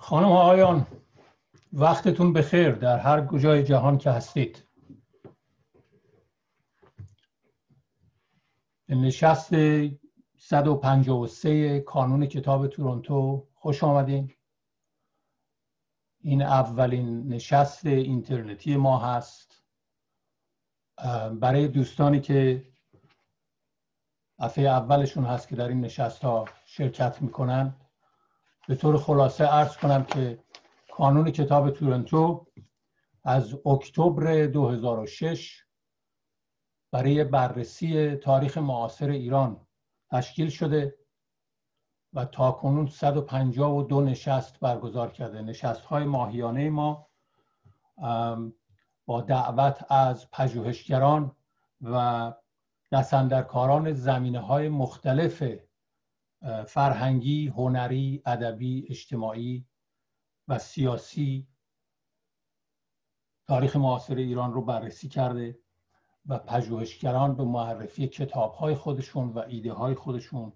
خانم آقایان وقتتون بخیر در هر کجای جهان که هستید. نشست 153 کانون کتاب تورنتو خوش آمدین. این اولین نشست اینترنتی ما هست. برای دوستانی که دفعه اولشون هست که در این نشست ها شرکت می‌کنن به طور خلاصه ارز کنم که کانون کتاب تورنتو از اکتبر 2006 برای بررسی تاریخ معاصر ایران تشکیل شده و تا کنون 152 نشست برگزار کرده. نشست های ماهیانه ما با دعوت از پژوهشگران و دستندرکاران زمینه های مختلف فرهنگی، هنری، ادبی، اجتماعی و سیاسی تاریخ معاصر ایران رو بررسی کرده و پژوهشگران به معرفی کتاب های خودشون و ایده های خودشون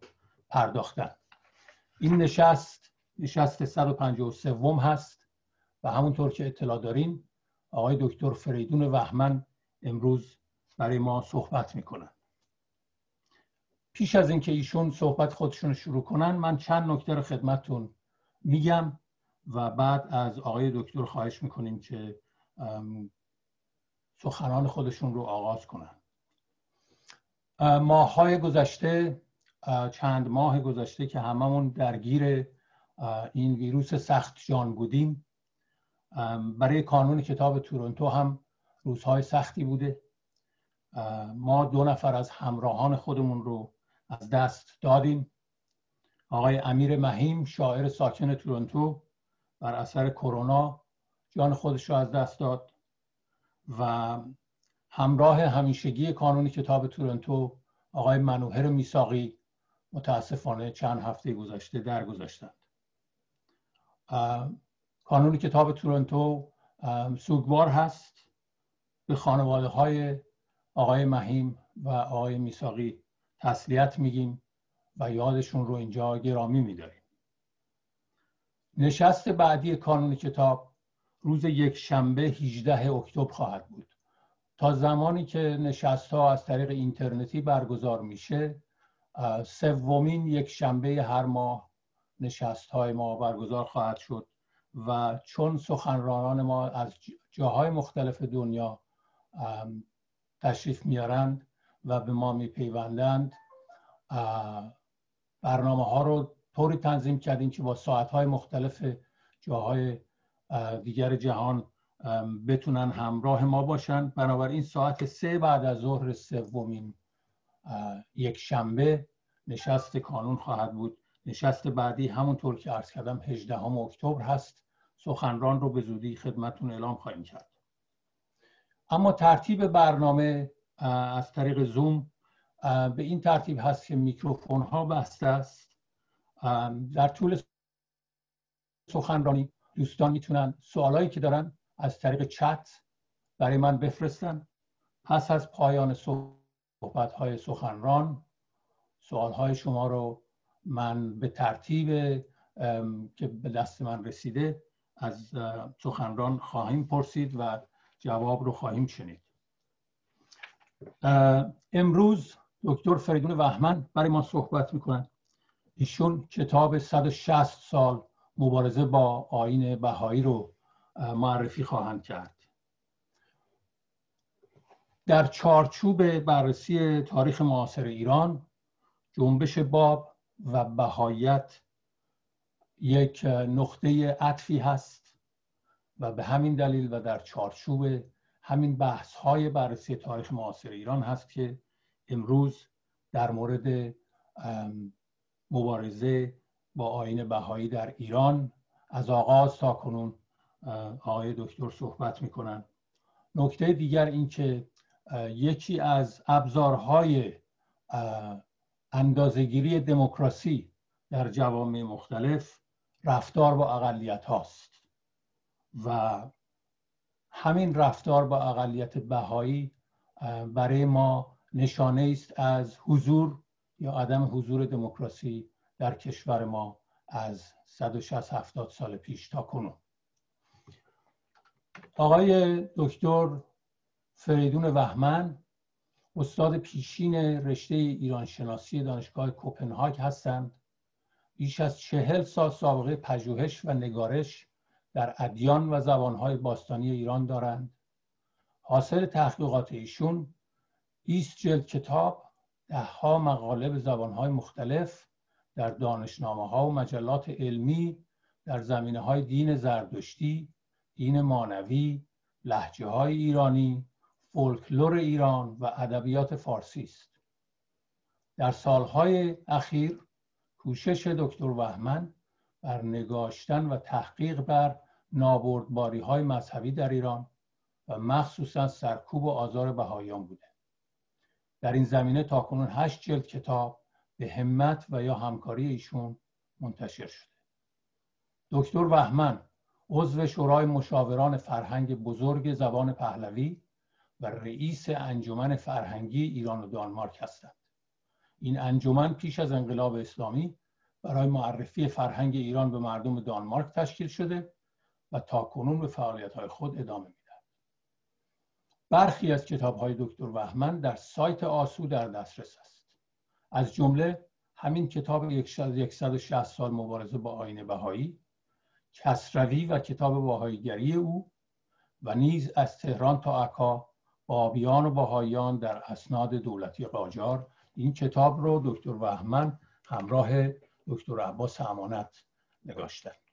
پرداختن. این نشست نشست 153 هست و همونطور که اطلاع داریم آقای دکتر فریدون وحمن امروز برای ما صحبت می‌کنن پیش از اینکه ایشون صحبت خودشون رو شروع کنن من چند نکته رو خدمتتون میگم و بعد از آقای دکتر خواهش می‌کنیم که سخنان خودشون رو آغاز کنن. ماهای گذشته چند ماه گذشته که هممون درگیر این ویروس سخت جان بودیم. برای کانون کتاب تورنتو هم روزهای سختی بوده. ما دو نفر از همراهان خودمون رو از دست دادیم. آقای امیر مهیم شاعر ساکن تورنتو بر اثر کرونا جان خودش را از دست داد و همراه همیشگی کانون کتاب تورنتو آقای منوهر میساقی متاسفانه چند هفته گذشته درگذشتند. کانون کتاب تورنتو سوگوار هست. به خانواده های آقای مهیم و آقای میساقی تسلیت میگیم و یادشون رو اینجا گرامی میداریم. نشست بعدی کانون کتاب روز یک شنبه 18 اکتبر خواهد بود. تا زمانی که نشست ها از طریق اینترنتی برگزار میشه سومین یک شنبه هر ماه نشست های ما برگزار خواهد شد و چون سخنرانان ما از جاهای مختلف دنیا تشریف میارند و به ما میپیوندند. برنامه ها رو طوری تنظیم کردیم که با ساعت های مختلف جاهای دیگر جهان بتونن همراه ما باشن. بنابراین ساعت سه بعد از ظهر سومین یک شنبه نشست کانون خواهد بود. نشست بعدی همونطور که عرض کردم 18 اکتبر هست. سخنران رو به زودی خدمتون اعلام خواهیم کرد. اما ترتیب برنامه از طریق زوم به این ترتیب هست که میکروفون ها بسته است. در طول سخنرانی دوستان می‌تونن سوالایی که دارن از طریق چت برای من بفرستن. پس از پایان صحبت های سخنران سوال های شما رو من به ترتیب که به دست من رسیده از سخنران خواهیم پرسید و جواب رو خواهیم شنید. امروز دکتر فریدون وحمن برای ما صحبت می‌کنن ایشون کتاب 160 سال مبارزه با آین بهایی رو معرفی خواهند کرد. در چارچوب بررسی تاریخ معاصر ایران جنبش باب و بهایت یک نقطه عطفی هست و به همین دلیل و در چارچوب همین بحث های بررسی تاریخ معاصر ایران هست که امروز در مورد مبارزه با آین بهایی در ایران از آغاز تا کنون آقای دکتر صحبت می‌کنن. نکته دیگر این که یکی از ابزارهای اندازگیری دموکراسی در جوامع مختلف رفتار با اقلیت هاست و همین رفتار با اقلیت بهایی برای ما نشانه است از حضور یا عدم حضور دموکراسی در کشور ما از 160 70 سال پیش تا کنون. آقای دکتر فریدون وحمن استاد پیشین رشته ایران شناسی دانشگاه کوپنهاگ هستند. بیش از چهل سال سابقه پژوهش و نگارش در ادیان و زبانهای باستانی ایران دارند حاصل تحقیقات ایشون 20 جلد کتاب ها مقاله به زبانهای مختلف در دانشنامه ها و مجلات علمی در زمینه های دین زردشتی، دین مانوی، لحجه های ایرانی، فولکلور ایران و ادبیات فارسی است. در سالهای اخیر کوشش دکتر وحمن بر نگاشتن و تحقیق بر نابردباری های مذهبی در ایران و مخصوصا سرکوب و آزار بهایان بوده. در این زمینه تاکنون هشت جلد کتاب به همت و یا همکاری ایشون منتشر شده. دکتر وحمن عضو شورای مشاوران فرهنگ بزرگ زبان پهلوی و رئیس انجمن فرهنگی ایران و دانمارک هستند. این انجمن پیش از انقلاب اسلامی برای معرفی فرهنگ ایران به مردم دانمارک تشکیل شده و تاکنون به فعالیت خود ادامه می‌دهد. برخی از کتاب های دکتر وحمن در سایت آسو در دسترس است. از جمله همین کتاب 160 سال مبارزه با آین بهایی کسروی و کتاب باهاییگری او و نیز از تهران تا عکا بابیان و باهایان در اسناد دولتی قاجار. این کتاب رو دکتر وحمن همراه دکتر عباس امانت نگاشتن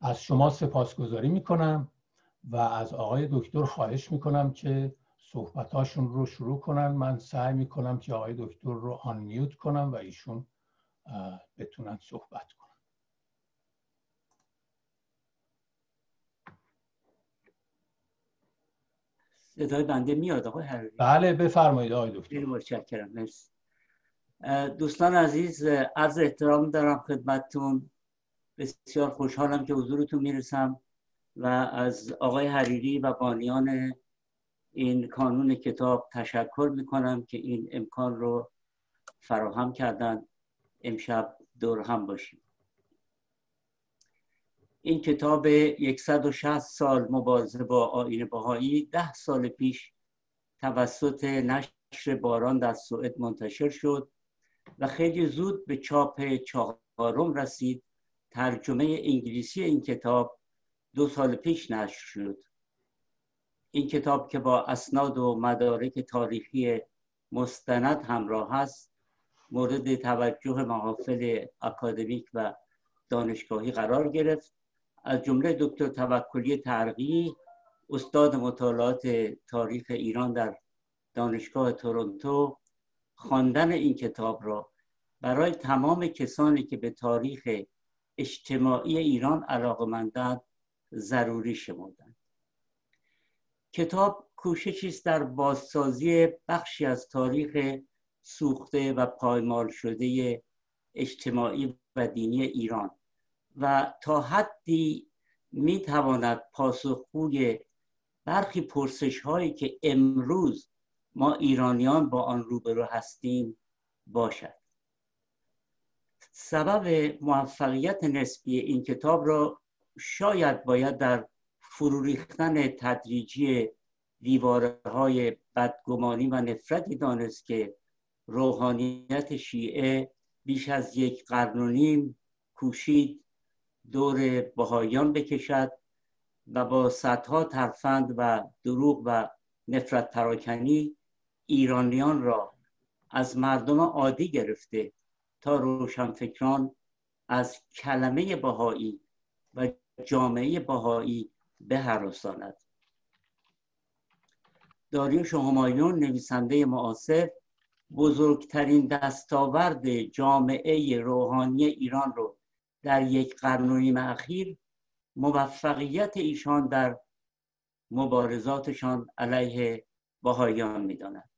از شما سپاسگزاری می‌کنم و از آقای دکتر خواهش می‌کنم که صحبتاشون رو شروع کنن. من سعی می‌کنم که آقای دکتر رو آن میوت کنم و ایشون بتونن صحبت کنن. صدای بنده میاد آقای بله بفرمایید آقای دکتر. متشکرم. مرسی. دوستان عزیز از احترام دارم خدمتتون. بسیار خوشحالم که حضورتون می‌رسم و از آقای حریری و بانیان این کانون کتاب تشکر می‌کنم که این امکان رو فراهم کردن. امشب دور هم باشیم. این کتاب 160 سال مبارزه با آین بهایی ده سال پیش توسط نشر باران در سوئد منتشر شد و خیلی زود به چاپ چهارم رسید. ترجمه انگلیسی این کتاب دو سال پیش نشر شد. این کتاب که با اسناد و مدارک تاریخی مستند همراه است مورد توجه محافل اکادمیک و دانشگاهی قرار گرفت. از جمله دکتر توکلی ترقی استاد مطالعات تاریخ ایران در دانشگاه تورنتو خواندن این کتاب را. برای تمام کسانی که به تاریخ اجتماعی ایران علاقمندند ضروری شمردند. کتاب کوششی است در بازسازی بخشی از تاریخ سوخته و پایمال شده اجتماعی و دینی ایران و تا حدی می تواند پاسخگوی برخی پرسش هایی که امروز ما ایرانیان با آن روبرو هستیم باشد. سبب موفقیت نسبی این کتاب را شاید باید در فرو ریختن تدریجی دیواره های بدگمانی و نفرتی دانست که روحانیت شیعه بیش از یک قرن و نیم کوشید دور بهایان بکشد و با صدها ترفند و دروغ و نفرت پراکنی ایرانیان را از مردم عادی گرفته تا روشنفکران از کلمه بهایی و جامعه بهایی بهراساند داریوش همایون نویسنده معاصر بزرگترین دستاورد جامعه روحانی ایران رو در یک قرن و نیم اخیر موفقیت ایشان در مبارزاتشان علیه بهاییان می‌داند.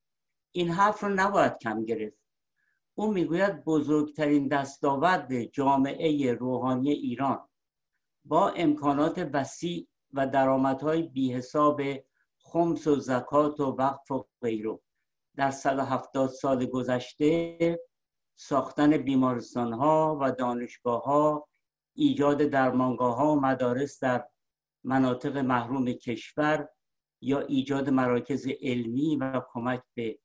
این حرف رو نباید کم گرفت. او می‌گوید بزرگترین دستاورد جامعه روحانی ایران. با امکانات وسیع و درآمدهای بیحساب خمس و زکات و وقف و غیره. در 170 سال گذشته ساختن بیمارستان ها و دانشگاه ها ایجاد درمانگاه ها و مدارس در مناطق محروم کشور یا ایجاد مراکز علمی و کمک به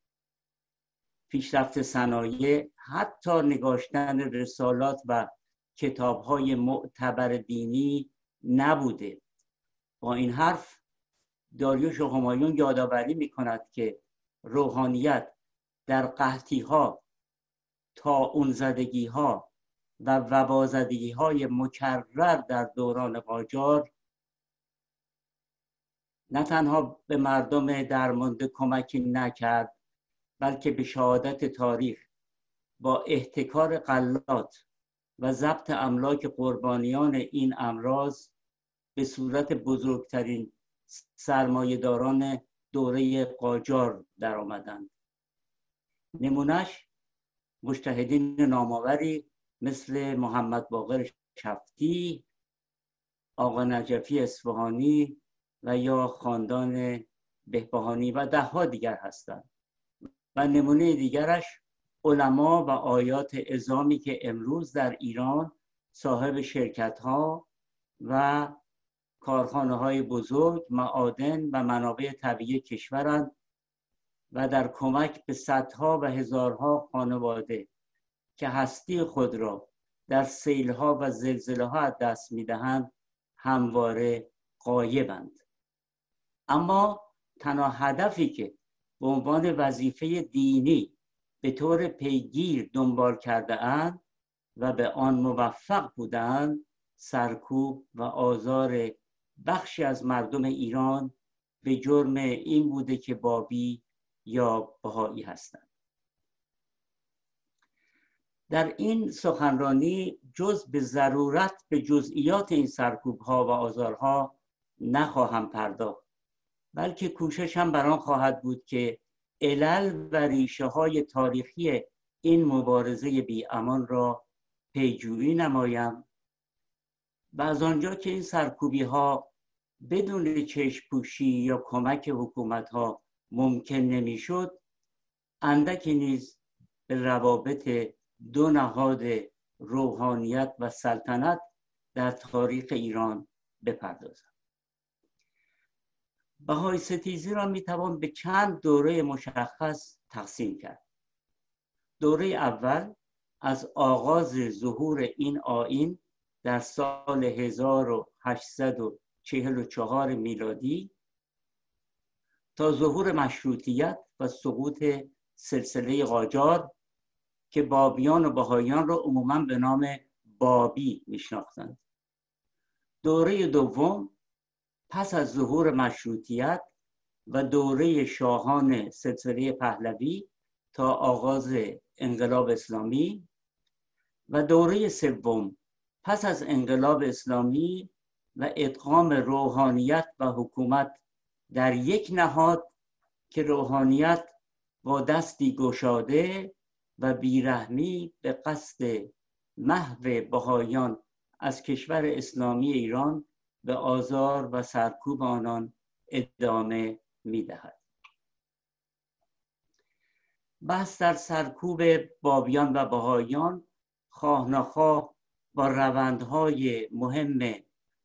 پیشرفت صنایع حتی نگاشتن رسالات و کتاب های معتبر دینی نبوده. با این حرف داریوش و همایون یادآوری می کند که روحانیت در قحطی ها تا اون زدگی ها و وبازدگی های مکرر در دوران قاجار نه تنها به مردم درمانده کمکی نکرد بلکه به شهادت تاریخ با احتکار قلات و ضبط املاک قربانیان این امراض به صورت بزرگترین سرمایهداران دوره قاجار در آمدند نمونش مجتهدین نامآوری مثل محمد باقر شفتی آقا نجفی اصفهانی و یا خاندان بهبهانی و دهها دیگر هستند. و نمونه دیگرش علما و آیات ازامی که امروز در ایران صاحب شرکت ها و کارخانه های بزرگ معادن و منابع طبیعی کشورند و در کمک به صدها و هزارها خانواده که هستی خود را در سیلها و زلزله ها دست می‌دهند همواره قایبند اما تنها هدفی که به عنوان وظیفه دینی به طور پیگیر دنبال کرده اند و به آن موفق بودند سرکوب و آزار بخشی از مردم ایران به جرم این بوده که بابی یا بهایی هستند. در این سخنرانی جز به ضرورت به جزئیات این سرکوب ها و آزارها نخواهم پرداخت. بلکه کوششم بر آن خواهد بود که علل و ریشه های تاریخی این مبارزه بی امان را پیجویی نمایم. و از آنجا که این سرکوبی ها بدون چشپوشی یا کمک حکومت ها ممکن نمی‌شد اندکی نیز به روابط دو نهاد روحانیت و سلطنت در تاریخ ایران بپردازم بهای ستیزی را می‌توان به چند دوره مشخص تقسیم کرد. دوره اول از آغاز ظهور این آین در سال 1844 میلادی تا ظهور مشروطیت و سقوط سلسله قاجار که بابیان و بهاییان را عموما به نام بابی میشناختند. دوره دوم پس از ظهور مشروطیت و دوره شاهان سلسله پهلوی تا آغاز انقلاب اسلامی و دوره سوم پس از انقلاب اسلامی و ادغام روحانیت و حکومت در یک نهاد که روحانیت با دستی گشاده و بیرحمی به قصد محو بهایان از کشور اسلامی ایران به آزار و سرکوب آنان ادامه می‌دهد. بحث در سرکوب بابیان و بهایان خواه نخواه با روندهای مهم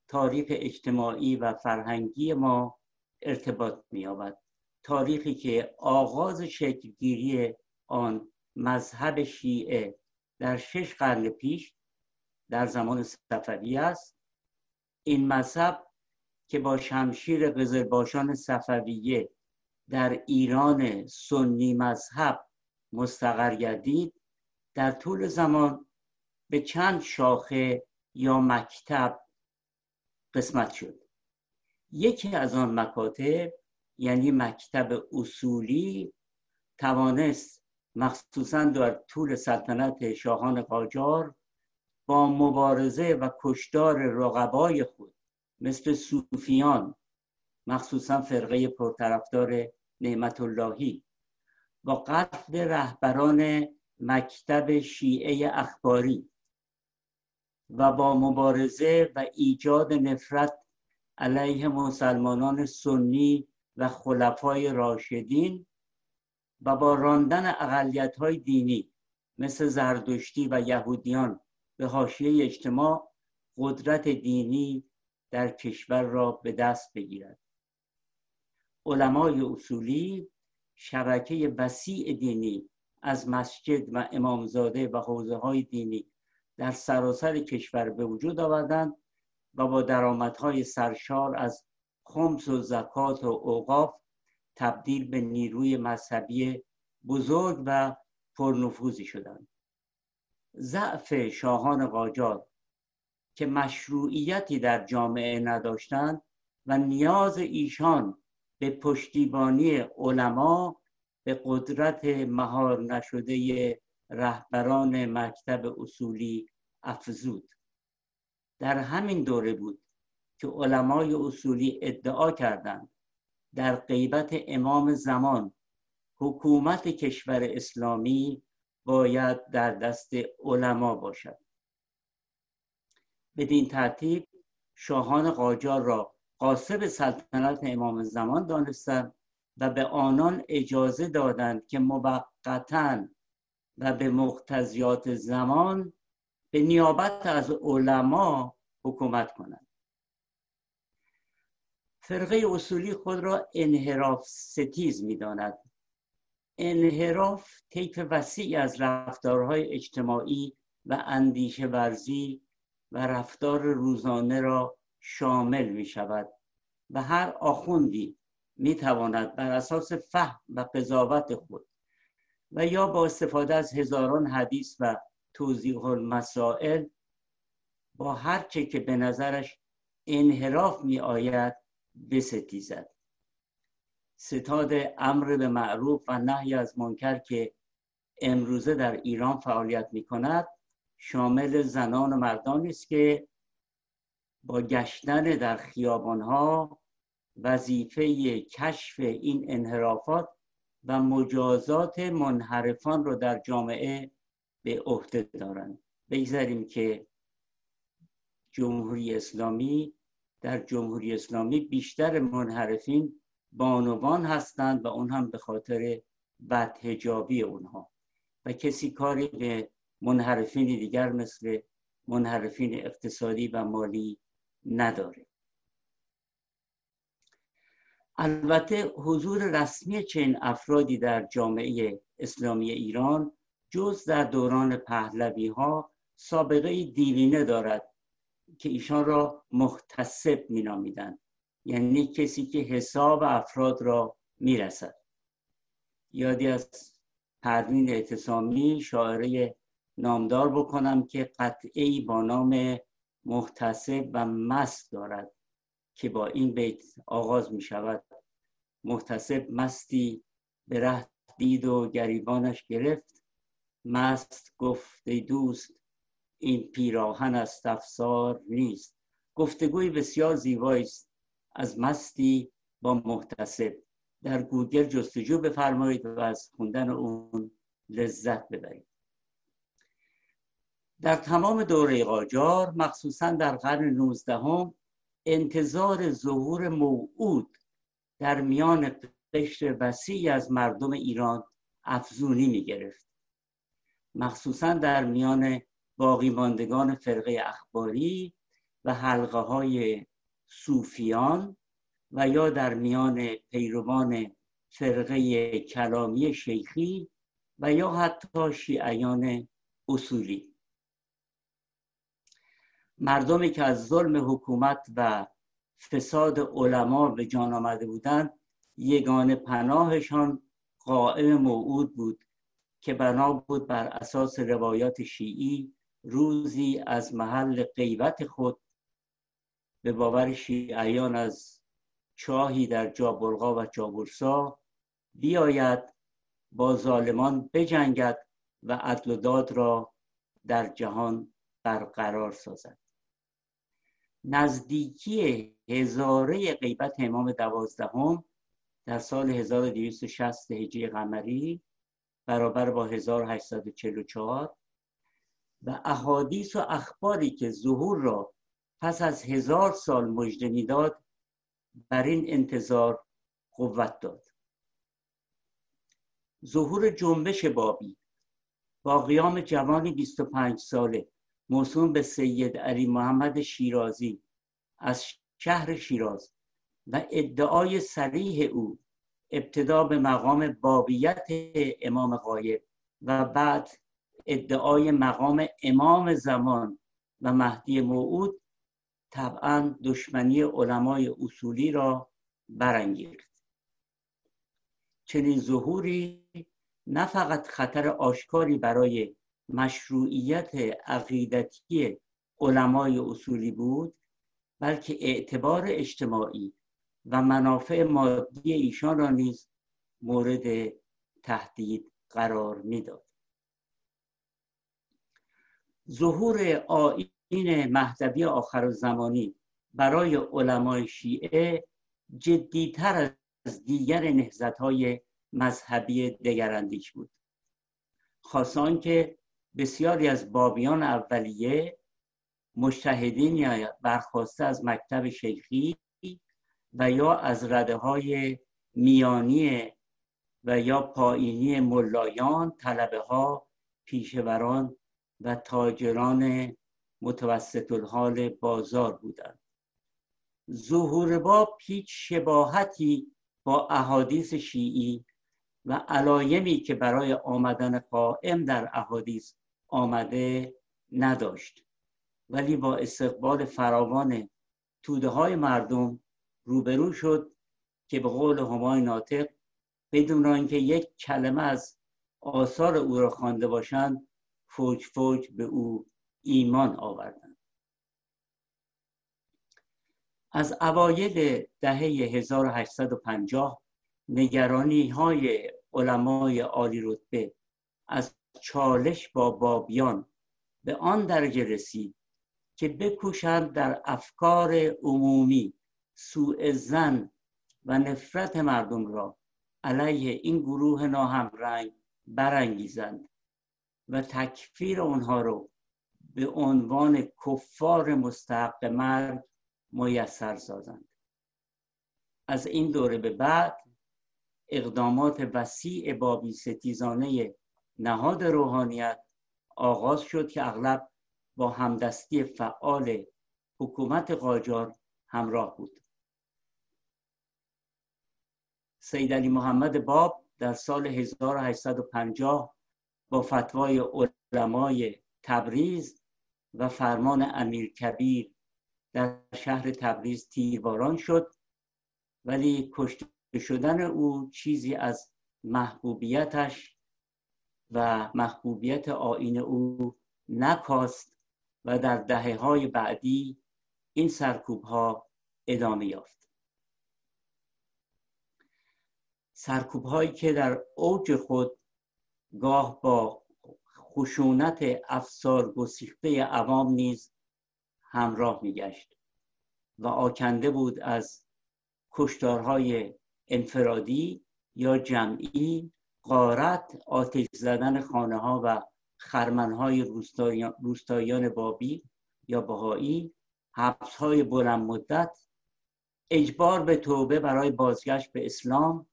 تاریخ اجتماعی و فرهنگی ما ارتباط مییابد. تاریخی که آغاز شکلگیری آن مذهب شیعه در شش قرن پیش در زمان صفوی است این مذهب که با شمشیر قزلباشان صفویه در ایران سنی مذهب مستقر گردید در طول زمان به چند شاخه یا مکتب قسمت شد. یکی از آن مکاتب یعنی مکتب اصولی توانست مخصوصا در طول سلطنت شاهان قاجار با مبارزه و کشدار رقبای خود مثل صوفیان مخصوصا فرقه پرطرفدار نعمت اللهی با قتل رهبران مکتب شیعه اخباری و با مبارزه و ایجاد نفرت علیه مسلمانان سنی و خلفای راشدین و با راندن اقلیت های دینی مثل زردشتی و یهودیان به حاشیه اجتماع قدرت دینی در کشور را به دست بگیرد. علمای اصولی شبکه وسیع دینی از مسجد و امامزاده و حوزه های دینی در سراسر کشور به وجود آوردند و با درآمدهای سرشار از خمس و زکات و اوقاف تبدیل به نیروی مذهبی بزرگ و پرنفوذی شدند. ضعف شاهان قاجار که مشروعیتی در جامعه نداشتند و نیاز ایشان به پشتیبانی علما به قدرت مهار نشده رهبران مکتب اصولی افزود. در همین دوره بود که علمای اصولی ادعا کردند در غیبت امام زمان حکومت کشور اسلامی باید در دست علما باشد بدین ترتیب شاهان قاجار را قاسب سلطنت امام زمان دانستند و به آنان اجازه دادند که موقتا و به مقتضیات زمان به نیابت از علما حکومت کنند فرقه اصولی خود را انحراف ستیز می داند. انحراف طیف وسیعی از رفتارهای اجتماعی و اندیشه ورزی و رفتار روزانه را شامل می شود و هر آخوندی می تواند بر اساس فهم و قضاوت خود و یا با استفاده از هزاران حدیث و توضیح المسائل با هر چه که به نظرش انحراف می آید بستیزد. ستاد امر به معروف و نهی از منکر که امروزه در ایران فعالیت می کند شامل زنان و مردانی است که با گشتن در خیابانها وظیفه کشف این انحرافات و مجازات منحرفان رو در جامعه به عهده دارند. بگذاریم که جمهوری اسلامی در جمهوری اسلامی بیشتر منحرفین بانوان هستند و اون هم به خاطر بدهجابی اونها و کسی کاری به منحرفین دیگر مثل منحرفین اقتصادی و مالی نداره البته حضور رسمی چنین افرادی در جامعه اسلامی ایران جز در دوران پهلوی ها سابقه دیرینه دارد که ایشان را محتسب می نامیدن. یعنی کسی که حساب افراد را می‌رسد. یادی از پروین اعتصامی شاعره نامدار بکنم که قطعی با نام محتسب و مست دارد که با این بیت آغاز می شود محتسب مستی به ره دید و گریبانش گرفت. مست گفت ای دوست این پیراهن از افسار نیست. گفتگوی بسیار زیبایی است از مستی با محتسب در گوگل جستجو بفرمایید و از خوندن اون لذت ببرید. در تمام دوره قاجار مخصوصا در قرن 19 هم انتظار ظهور موعود در میان قشر وسیعی از مردم ایران افزونی می گرفت مخصوصا در میان باقی ماندگان فرقه اخباری و حلقه های صوفیان و یا در میان پیروان فرقه کلامی شیخی و یا حتی شیعیان اصولی. مردمی که از ظلم حکومت و فساد علما به جان آمده بودند یگان پناهشان قائم موعود بود که بنا بود بر اساس روایات شیعی روزی از محل غیبت خود به باور شیعیان از چاهی در جابلغا و جابرسا بیاید با ظالمان بجنگد و عدل و داد را در جهان برقرار سازد. نزدیکی هزاره غیبت امام دوازدهم در سال 1260 هجری قمری برابر با 1844 و احادیث و اخباری که ظهور را پس از هزار سال مجده می‌داد بر این انتظار قوت داد. ظهور جنبش بابی با قیام جوانی 25 ساله موسوم به سید علی محمد شیرازی از شهر شیراز و ادعای سریح او ابتدا به مقام بابیت امام غایب و بعد ادعای مقام امام زمان و مهدی موعود طبعا دشمنی علمای اصولی را برانگیخت. چنین ظهوری نه فقط خطر آشکاری برای مشروعیت عقیدتی علمای اصولی بود بلکه اعتبار اجتماعی و منافع مادی ایشان را نیز مورد تهدید قرار می‌داد. ظهور آین مهدوی آخر زمانی برای علمای شیعه جدیتر از دیگر نهزت های مذهبی دگراندیش بود. خاصان که بسیاری از بابیان اولیه مشتهدین یا برخواسته از مکتب شیخی و یا از رده های میانی و یا پایینی ملایان طلبه ها پیشوران و تاجران متوسط الحال بازار بودند. ظهور باب هیچ شباهتی با احادیث شیعی و علایمی که برای آمدن قائم در احادیث آمده نداشت. ولی با استقبال فراوان توده های مردم روبرو شد که به قول همای ناطق بدون آنکه یک کلمه از آثار او را خوانده باشند فوج فوج به او ایمان آوردند از اوایل دهه 1850 نگرانی های علمای عالی رتبه از چالش با بابیان به آن درجه رسید که بکوشند در افکار عمومی سوء زن و نفرت مردم را علیه این گروه ناهمرنگ برانگیزند و تکفیر آنها رو به عنوان کفار مستحق مرگ میسر سازند. از این دوره به بعد اقدامات وسیع بابی ستیزانه نهاد روحانیت آغاز شد که اغلب با همدستی فعال حکومت قاجار همراه بود. سید علی محمد باب در سال 1850 با فتوای علمای تبریز و فرمان امیر کبیر در شهر تبریز تیرباران شد ولی کشته شدن او چیزی از محبوبیتش و محبوبیت آین او نکاست و در دهه های بعدی این سرکوب ها ادامه یافت. سرکوب هایی که در اوج خود گاه با خشونت افسار گسیخته عوام نیز همراه میگشت و آکنده بود از کشتارهای انفرادی یا جمعی قارت آتش زدن خانه ها و خرمن های روستایان بابی یا بهایی حبس های بلند مدت اجبار به توبه برای بازگشت به اسلام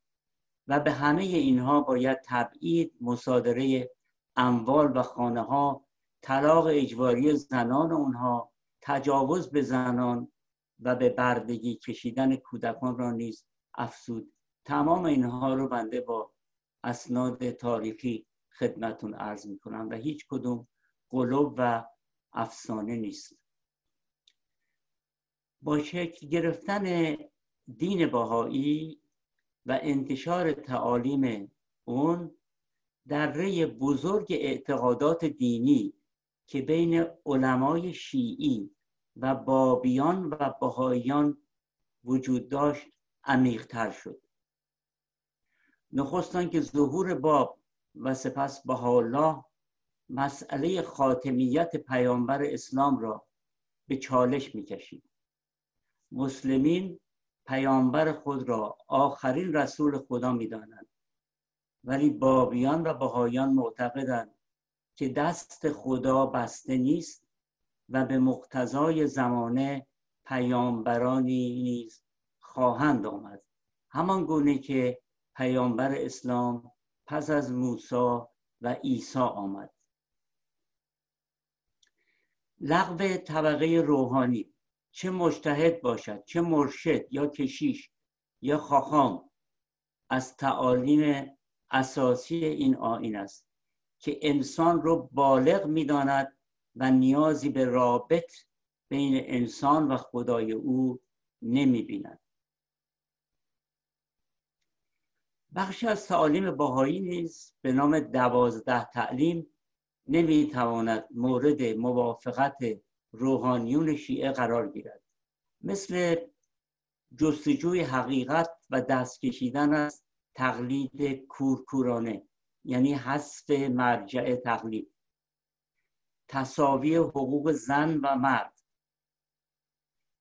و به همه اینها باید تبعید مصادره اموال و خانه ها طلاق اجباری زنان اونها تجاوز به زنان و به بردگی کشیدن کودکان را نیز افسود تمام اینها رو بنده با اسناد تاریخی خدمتون عرض می کنم و هیچ کدوم قلوب و افسانه نیست. با شکل گرفتن دین باهایی و انتشار تعالیم اون در ری بزرگ اعتقادات دینی که بین علمای شیعی و بابیان و بهاییان وجود داشت عمیقتر شد. نخستان که ظهور باب و سپس بهاءالله مسئله خاتمیت پیامبر اسلام را به چالش می‌کشید. مسلمین پیامبر خود را آخرین رسول خدا می‌دانند. ولی بابیان و بهایان معتقدند که دست خدا بسته نیست و به مقتضای زمانه پیامبرانی نیز خواهند آمد. همان گونه که پیامبر اسلام پس از موسی و عیسی آمد. لغو طبقه روحانی چه مجتهد باشد چه مرشد یا کشیش یا خاخام از تعالیم اساسی این آین است که انسان رو بالغ می‌داند و نیازی به رابط بین انسان و خدای او نمی بیند. بخشی از تعالیم باهایی نیز به نام دوازده تعلیم نمی‌تواند مورد موافقت روحانیون شیعه قرار گیرد مثل جستجوی حقیقت و دست کشیدن از تقلید کورکورانه یعنی حذف مرجع تقلید. تصاوی حقوق زن و مرد.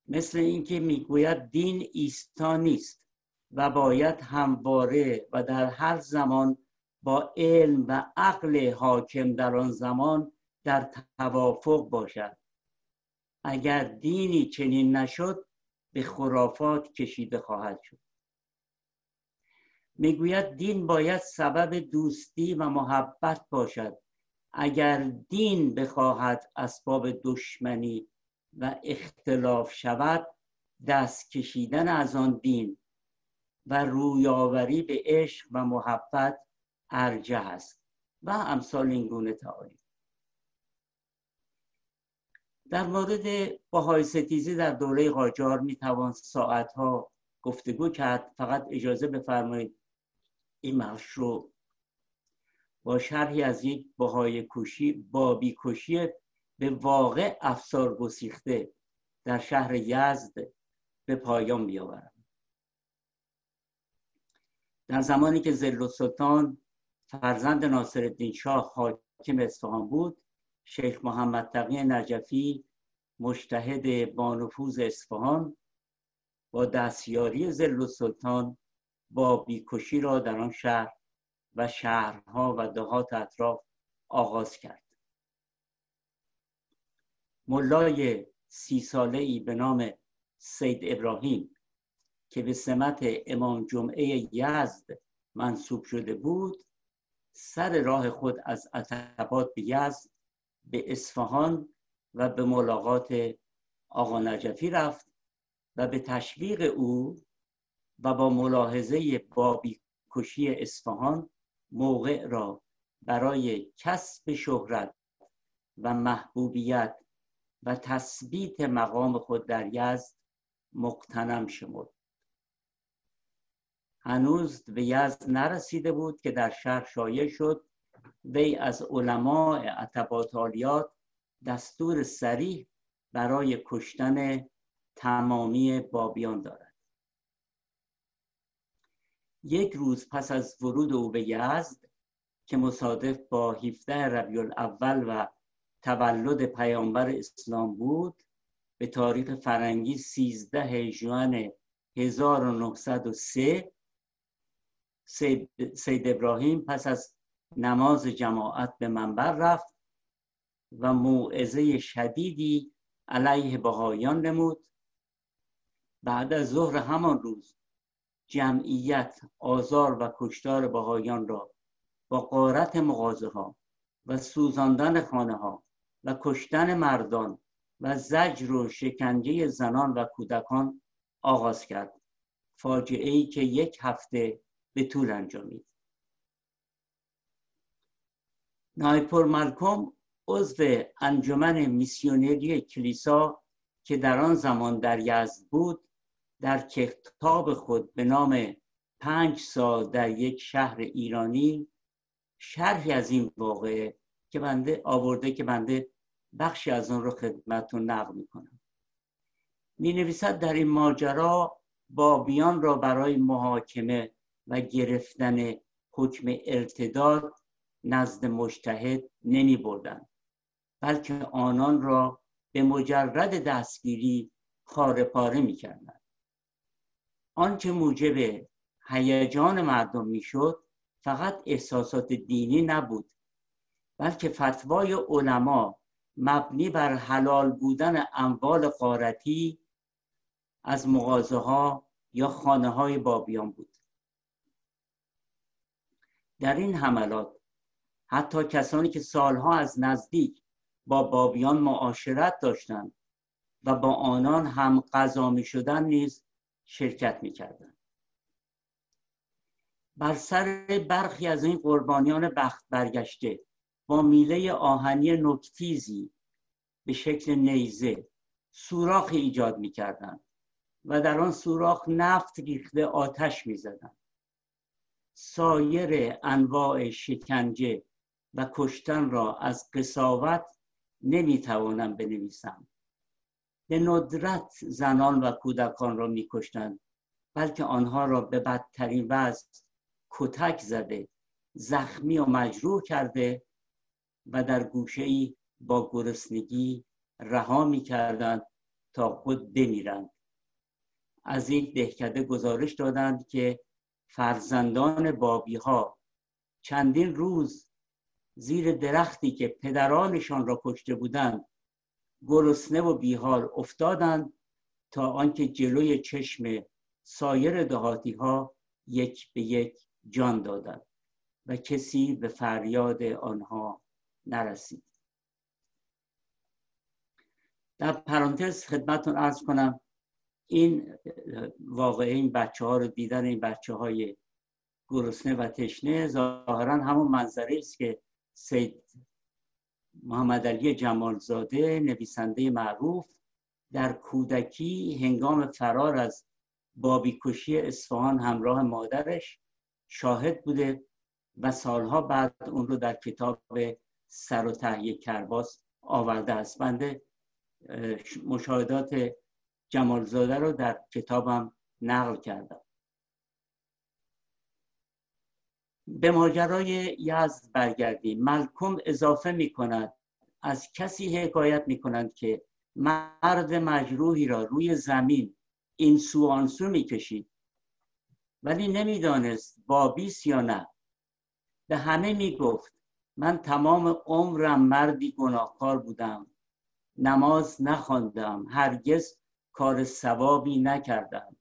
مثل اینکه می‌گوید دین ایستا نیست و باید همواره و در هر زمان با علم و عقل حاکم در آن زمان در توافق باشد. اگر دینی چنین نشد به خرافات کشیده خواهد شد. می‌گوید دین باید سبب دوستی و محبت باشد. اگر دین بخواهد اسباب دشمنی و اختلاف شود دست کشیدن از آن دین و رویاوری به عشق و محبت ارجه است. و امثال این گونه تعالی. در مورد بهای ستیزی در دوره قاجار می‌توان ساعتها گفتگو کرد. فقط اجازه بفرمایید این مشروع با شرحی از یک بهای کشی بابی کشی به واقع افسار گسیخته در شهر یزد به پایان بیاورم. در زمانی که زل سلطان فرزند ناصر الدین شاه حاکم اصفهان بود شیخ محمد تقی نجفی مشتهد بانفوز اصفهان با دستیاری زل سلطان با بیکشی را در آن شهر و شهرها و دهات اطراف آغاز کرد. ملای سی ساله ای به نام سید ابراهیم که به سمت امام جمعه یزد منصوب شده بود سر راه خود از عتبات به یزد به اصفهان و به ملاقات آقا نجفی رفت و به تشویق او و با ملاحظه بابی کشی اصفهان موقع را برای کسب شهرت و محبوبیت و تثبیت مقام خود در یزد مقتنم شمرد. هنوز به یزد نرسیده بود که در شهر شایع شد وی از علماء عتباتالیات دستور سریح برای کشتن تمامی بابیان دارد. یک روز پس از ورود او به یزد که مصادف با 17 ربیع الاول و تولد پیامبر اسلام بود به تاریخ فرنگی 13 ژوئن 1903 سید, سید ابراهیم پس از نماز جماعت به منبر رفت و موعظه شدیدی علیه بهایان نمود. بعد از ظهر همان روز جمعیت آزار و کشتار بهایان را با قارت مغازه ها و سوزاندن خانه ها و کشتن مردان و زجر و شکنجه زنان و کودکان آغاز کرد. فاجعه ای که یک هفته به طول انجامید. نایپور مالکوم عضو انجمن میسیونری کلیسا که در آن زمان در یزد بود در کتاب خود به نام پنج سال در یک شهر ایرانی شرحی از این واقعه که بنده آورده که بنده بخشی از اون رو خدمتتون نقل می‌کنم می نویسد در این ماجرا بابیان را برای محاکمه و گرفتن حکم ارتداد نزد مجتهد نمی بردن بلکه آنان را به مجرد دستگیری خارپاره می کردن. آنچه موجب هیجان مردم می‌شد فقط احساسات دینی نبود بلکه فتوای علما مبنی بر حلال بودن اموال قارتی از مغازه ها یا خانه های بابیان بود. در این حملات حتی کسانی که سالها از نزدیک با بابیان معاشرت داشتند و با آنان هم غذا می شدن نیز شرکت می کردن. بر سر برخی از این قربانیان بخت برگشته با میله آهنی نکتیزی به شکل نیزه سوراخی ایجاد می کردن و در آن سوراخ نفت ریخته آتش می زدن. سایر انواع شکنجه و کشتن را از قصاوت نمی توانم بنویسم به ندرت زنان و کودکان را می کشتن بلکه آنها را به بدترین وضع کتک زده زخمی و مجروح کرده و در گوشه ای با گرسنگی رها می کردند تا خود بمیرند. از یک دهکده گزارش دادند که فرزندان بابی ها چندین روز زیر درختی که پدرانشان را کشته بودند گرسنه و بیحال افتادند تا آنکه جلوی چشم سایر دهاتی ها یک به یک جان دادند و کسی به فریاد آنها نرسید. در پرانتز خدمتون ارز کنم این واقعه این بچه ها رو دیدن این بچه های گرسنه و تشنه ظاهرا همون منظره است که سید محمد علی جمالزاده نویسنده معروف در کودکی هنگام فرار از بابی کشی اصفهان همراه مادرش شاهد بوده و سالها بعد اون رو در کتاب سر و تهیه کرباس آورده است. بنده مشاهدات جمالزاده رو در کتابم نقل کردم. به ماجرای یزد برگردیم. ملکم اضافه می کند از کسی حکایت می کنند که مرد مجروحی را روی زمین این سو آنسو می کشید ولی نمی‌دانست بابیس یا نه. به همه می گفت من تمام عمرم مردی گناهکار بودم. نماز نخواندم. هرگز کار ثوابی نکردم.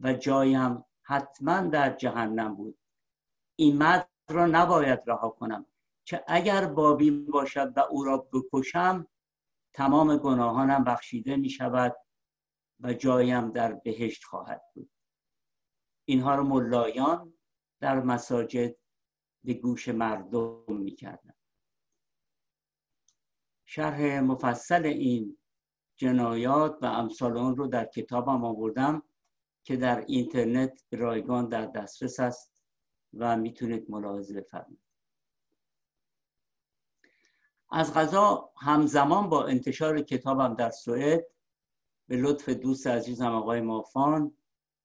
و جایم حتما در جهنم بود. این مرد را نباید رها کنم که اگر بابی باشد و او را بکشم تمام گناهانم بخشیده می شود و جایم در بهشت خواهد بود اینها رو ملایان در مساجد به گوش مردم می کردن. شرح مفصل این جنایات و امثال آن رو در کتابم آوردم که در اینترنت رایگان در دسترس است و می‌تونید ملاحظه بفرمایید. از غذا همزمان با انتشار کتابم در سوئد به لطف دوست عزیزم آقای مافان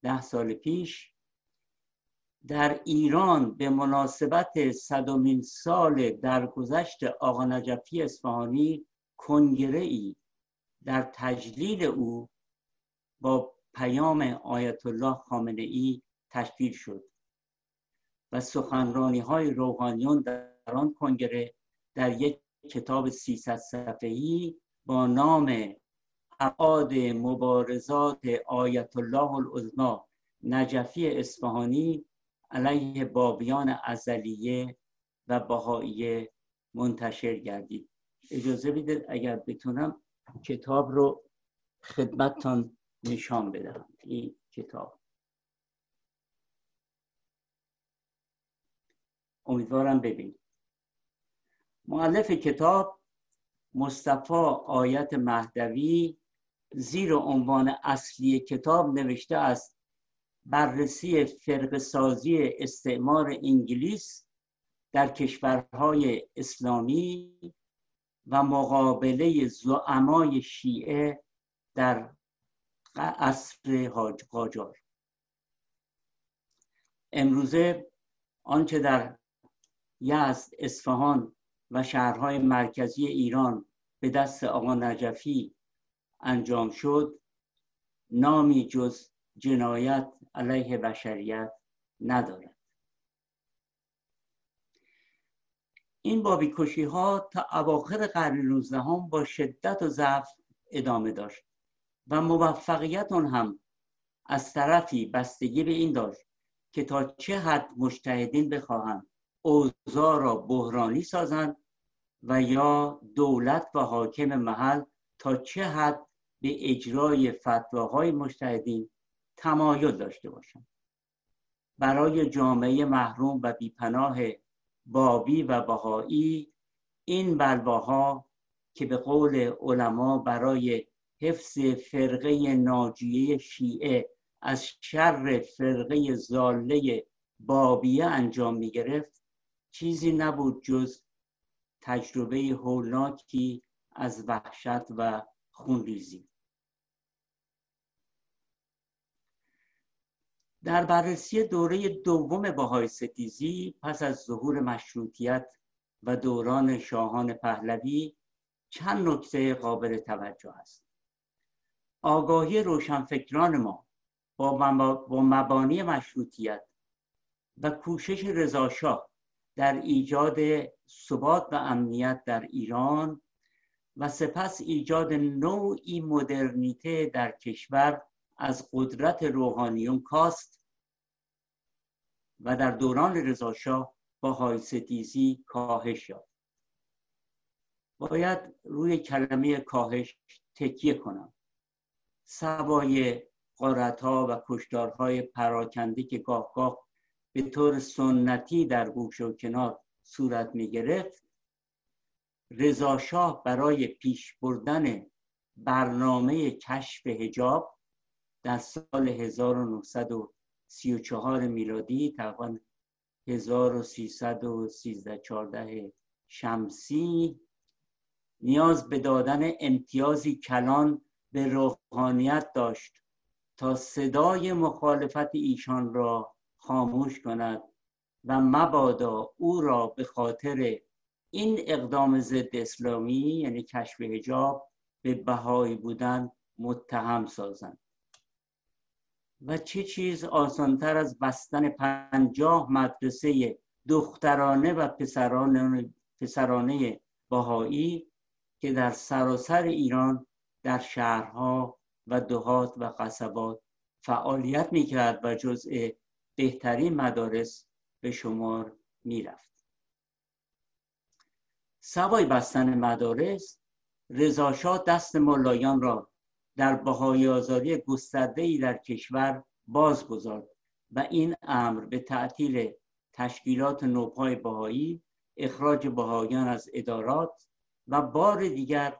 ده سال پیش در ایران به مناسبت صدومین سال درگذشت آقا نجفی اصفهانی کنگره ای در تجلیل او با پیام آیت الله خامنه ای تشکیل شد. و سخنرانی های روحانیون در آن کنگره در یک کتاب 300 صفحه‌ای با نام ابعاد مبارزات آیت الله العظمی نجفی اصفهانی علیه بابیان ازلیه و بهاییه منتشر گردید. اجازه بدید اگر بتونم کتاب رو خدمتتان نشان بدم. این کتاب. امیدوارم ببینید معلف کتاب مصطفی آیت مهدوی زیر عنوان اصلی کتاب نوشته است بررسی فرق سازی استعمار انگلیس در کشورهای اسلامی و مقابله زعمای شیعه در عصر قاجار. امروزه آنچه در یزد اصفهان و شهرهای مرکزی ایران به دست آقا نجفی انجام شد نامی جز جنایت علیه بشریت ندارد. این بابی کشی ها تا اواخر قرن 19 با شدت و ضعف ادامه داشت و موفقیت آن هم از طرفی بستگی به این داشت که تا چه حد مجتهدین بخواهند اوضاع را بحرانی سازند و یا دولت و حاکم محل تا چه حد به اجرای فتواهای مجتهدین تمایل داشته باشند. برای جامعه محروم و بیپناه بابی و بهایی این بلواها که به قول علما برای حفظ فرقه ناجیه شیعه از شر فرقه زاله بابیه انجام می گرفت چیزی نبود جز تجربه هولناکی از وحشت و خونریزی. در بررسی دوره دوم بهای ستیزی پس از ظهور مشروطیت و دوران شاهان پهلوی چند نکته قابل توجه است. آگاهی روشنفکران ما با مبانی مشروطیت و کوشش رضاشاه در ایجاد ثبات و امنیت در ایران و سپس ایجاد نوعی مدرنیته در کشور از قدرت روحانیون کاست و در دوران رضاشاه با های کاهش یافت. باید روی کلمه کاهش تکیه کنم. سوای قارت ها و کشدارهای پراکنده که گاه گاه به طور سنتی در گوش و کنار صورت می گرفت رضاشاه برای پیش بردن برنامه کشف هجاب در سال 1934 میلادی تقریبا 1313 14 شمسی نیاز به دادن امتیازی کلان به روحانیت داشت تا صدای مخالفت ایشان را خاموش کند و مبادا او را به خاطر این اقدام ضد اسلامی یعنی کشف هجاب به بهایی بودن متهم سازند. و چه چیز آسانتر از بستن پنجاه مدرسه دخترانه و پسرانه, پسرانه باهایی که در سراسر ایران در شهرها و دهات و قصبات فعالیت می‌کرد و جزء بهترین مدارس به شمار می‌رفت. سوای بستن مدارس رضاشاه دست ملایان را در بهای آزاری گسترده در کشور باز گذارد و این امر به تعطیل تشکیلات نوپای بهایی اخراج بهاییان از ادارات و بار دیگر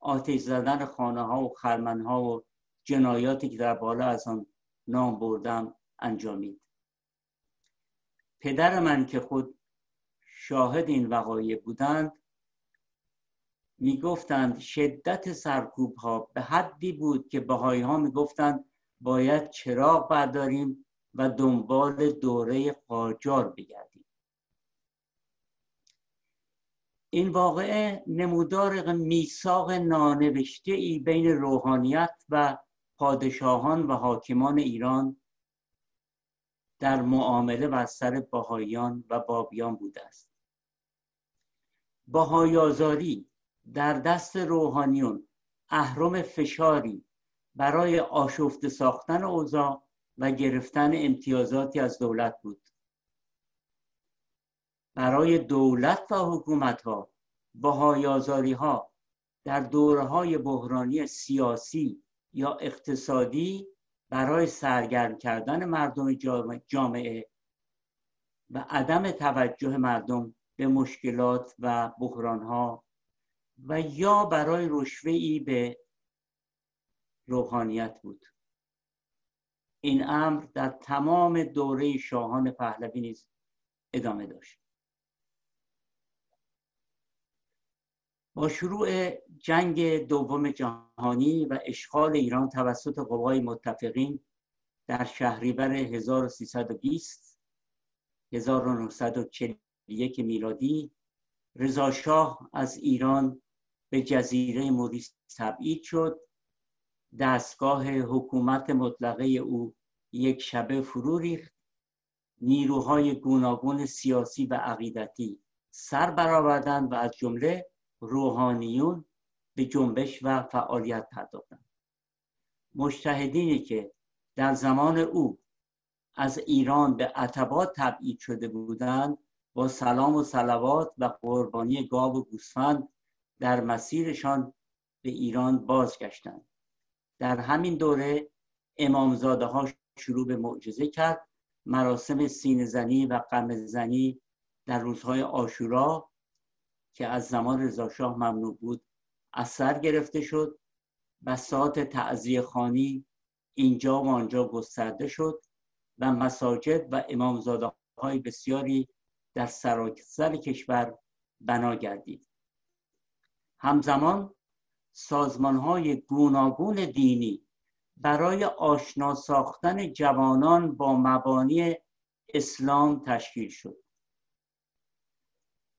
آتش زدن خانه ها و خرمن ها و جنایاتی که در بالا از آن نام بردم انجامید. پدر من که خود شاهد این وقایع بودند می‌گفتند شدت سرکوب ها به حدی بود که بهایی ها می‌گفتند باید چراغ برداریم و دنبال دوره قاجار بگردیم. این واقعه نمودار میثاق نانوشته ای بین روحانیت و پادشاهان و حاکمان ایران در معامله و سر باهایان و بابیان بوده است باهای آزاری در دست روحانیون اهرم فشاری برای آشفته ساختن اوضاع و گرفتن امتیازاتی از دولت بود. برای دولت و حکومت ها بهای ها در دوره های بحرانی سیاسی یا اقتصادی برای سرگرم کردن مردم جامعه و عدم توجه مردم به مشکلات و ها و یا برای ای به روحانیت بود. این امر در تمام دوره شاهان پهلوی نیز ادامه داشت. با شروع جنگ دوم جهانی و اشغال ایران توسط قوای متفقین در شهریور 1320 1941 میلادی رضا شاه از ایران به جزیره موریس تبعید شد. دستگاه حکومت مطلقه او یک شبه فرو ریخت. نیروهای گوناگون سیاسی و عقیدتی سر برآوردند و از جمله روحانیون به جنبش و فعالیت پرداختند. مجتهدینی که در زمان او از ایران به عتبات تبعید شده بودند با سلام و صلوات و قربانی گاو و گوسفند در مسیرشان به ایران بازگشتند. در همین دوره امامزاده ها شروع به معجزه کرد. مراسم سین زنی و قم زنی در روزهای آشورا که از زمان رضاشاه ممنوع بود اثر گرفته شد بساط تعذیه خانی اینجا و آنجا گسترده شد و مساجد و امامزاده های بسیاری در سراسر کشور بنا گردید. همزمان سازمان های گوناگون دینی برای آشنا ساختن جوانان با مبانی اسلام تشکیل شد.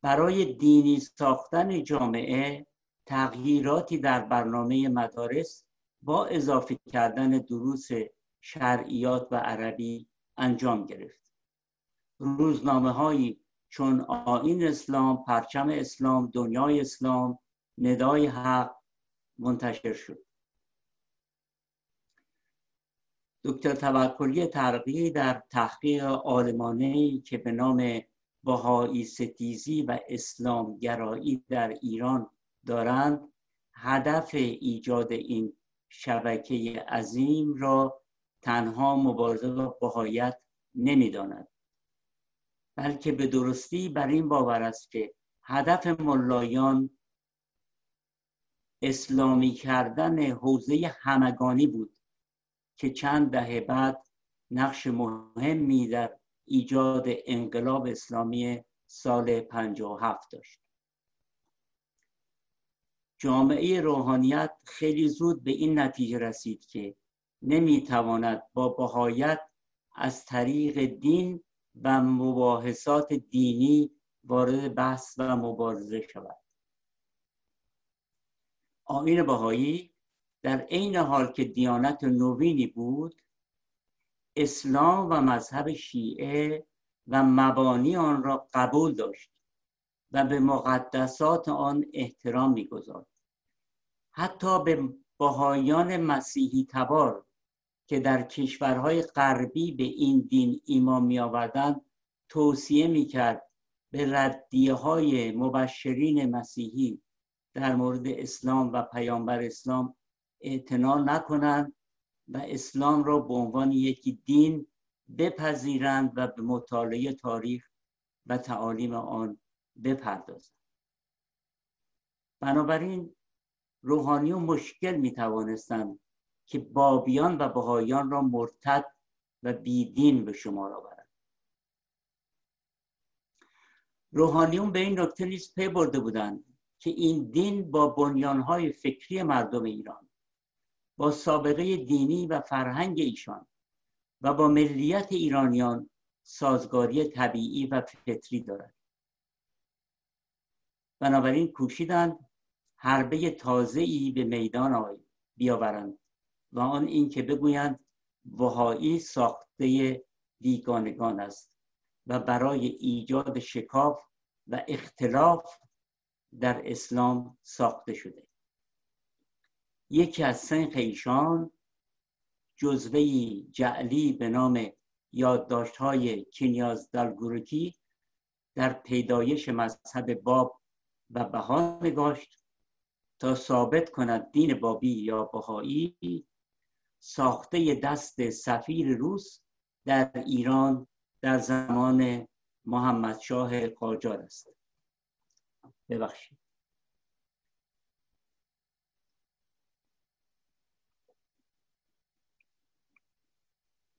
برای دینی ساختن جامعه تغییراتی در برنامه مدارس با اضافه کردن دروس شرعیات و عربی انجام گرفت. روزنامه هایی چون آین اسلام، پرچم اسلام، دنیای اسلام، ندای حق منتشر شد. دکتر توکلی ترقی در تحقیق آلمانه که به نام بهایی ستیزی و اسلام گرایی در ایران دارند هدف ایجاد این شبکه عظیم را تنها مبارزه با بهایت نمی‌داند بلکه به درستی بر این باور است که هدف ملایان اسلامی کردن حوزه همگانی بود که چند دهه بعد نقش مهمی در ایجاد انقلاب اسلامی سال 57 داشت. جامعه روحانیت خیلی زود به این نتیجه رسید که نمی‌تواند با بهایت از طریق دین و مباحثات دینی وارد بحث و مبارزه شود. آین بهایی در عین حال که دیانت نوینی بود اسلام و مذهب شیعه و مبانی آن را قبول داشت و به مقدسات آن احترام می‌گذارد حتی به بهایان مسیحی تبار که در کشورهای غربی به این دین ایمان می آوردند توصیه می کرد به ردیه های مبشرین مسیحی در مورد اسلام و پیامبر اسلام اعتنا نکنند و اسلام را به عنوان یکی دین بپذیرند و به مطالعه تاریخ و تعالیم آن بپردازند. بنابراین روحانی و مشکل می توانستند که بابیان و بهایان را مرتد و بیدین به شما آورند. روحانیون به این نکته نیز پی برده بودند که این دین با بنیانهای فکری مردم ایران با سابقه دینی و فرهنگ ایشان و با ملیت ایرانیان سازگاری طبیعی و فطری دارد. بنابراین کوشیدند حربه تازه ای به میدان بیاورند و آن این که بگویند وهایی ساخته بیگانگان است و برای ایجاد شکاف و اختلاف در اسلام ساخته شده. یکی از سنخ ایشان جزوه جعلی به نام یادداشت های دالگورکی در پیدایش مذهب باب و بها نگاشت تا ثابت کند دین بابی یا بهایی ساخته دست سفیر روس در ایران در زمان محمد شاه قاجار است. ببخشید.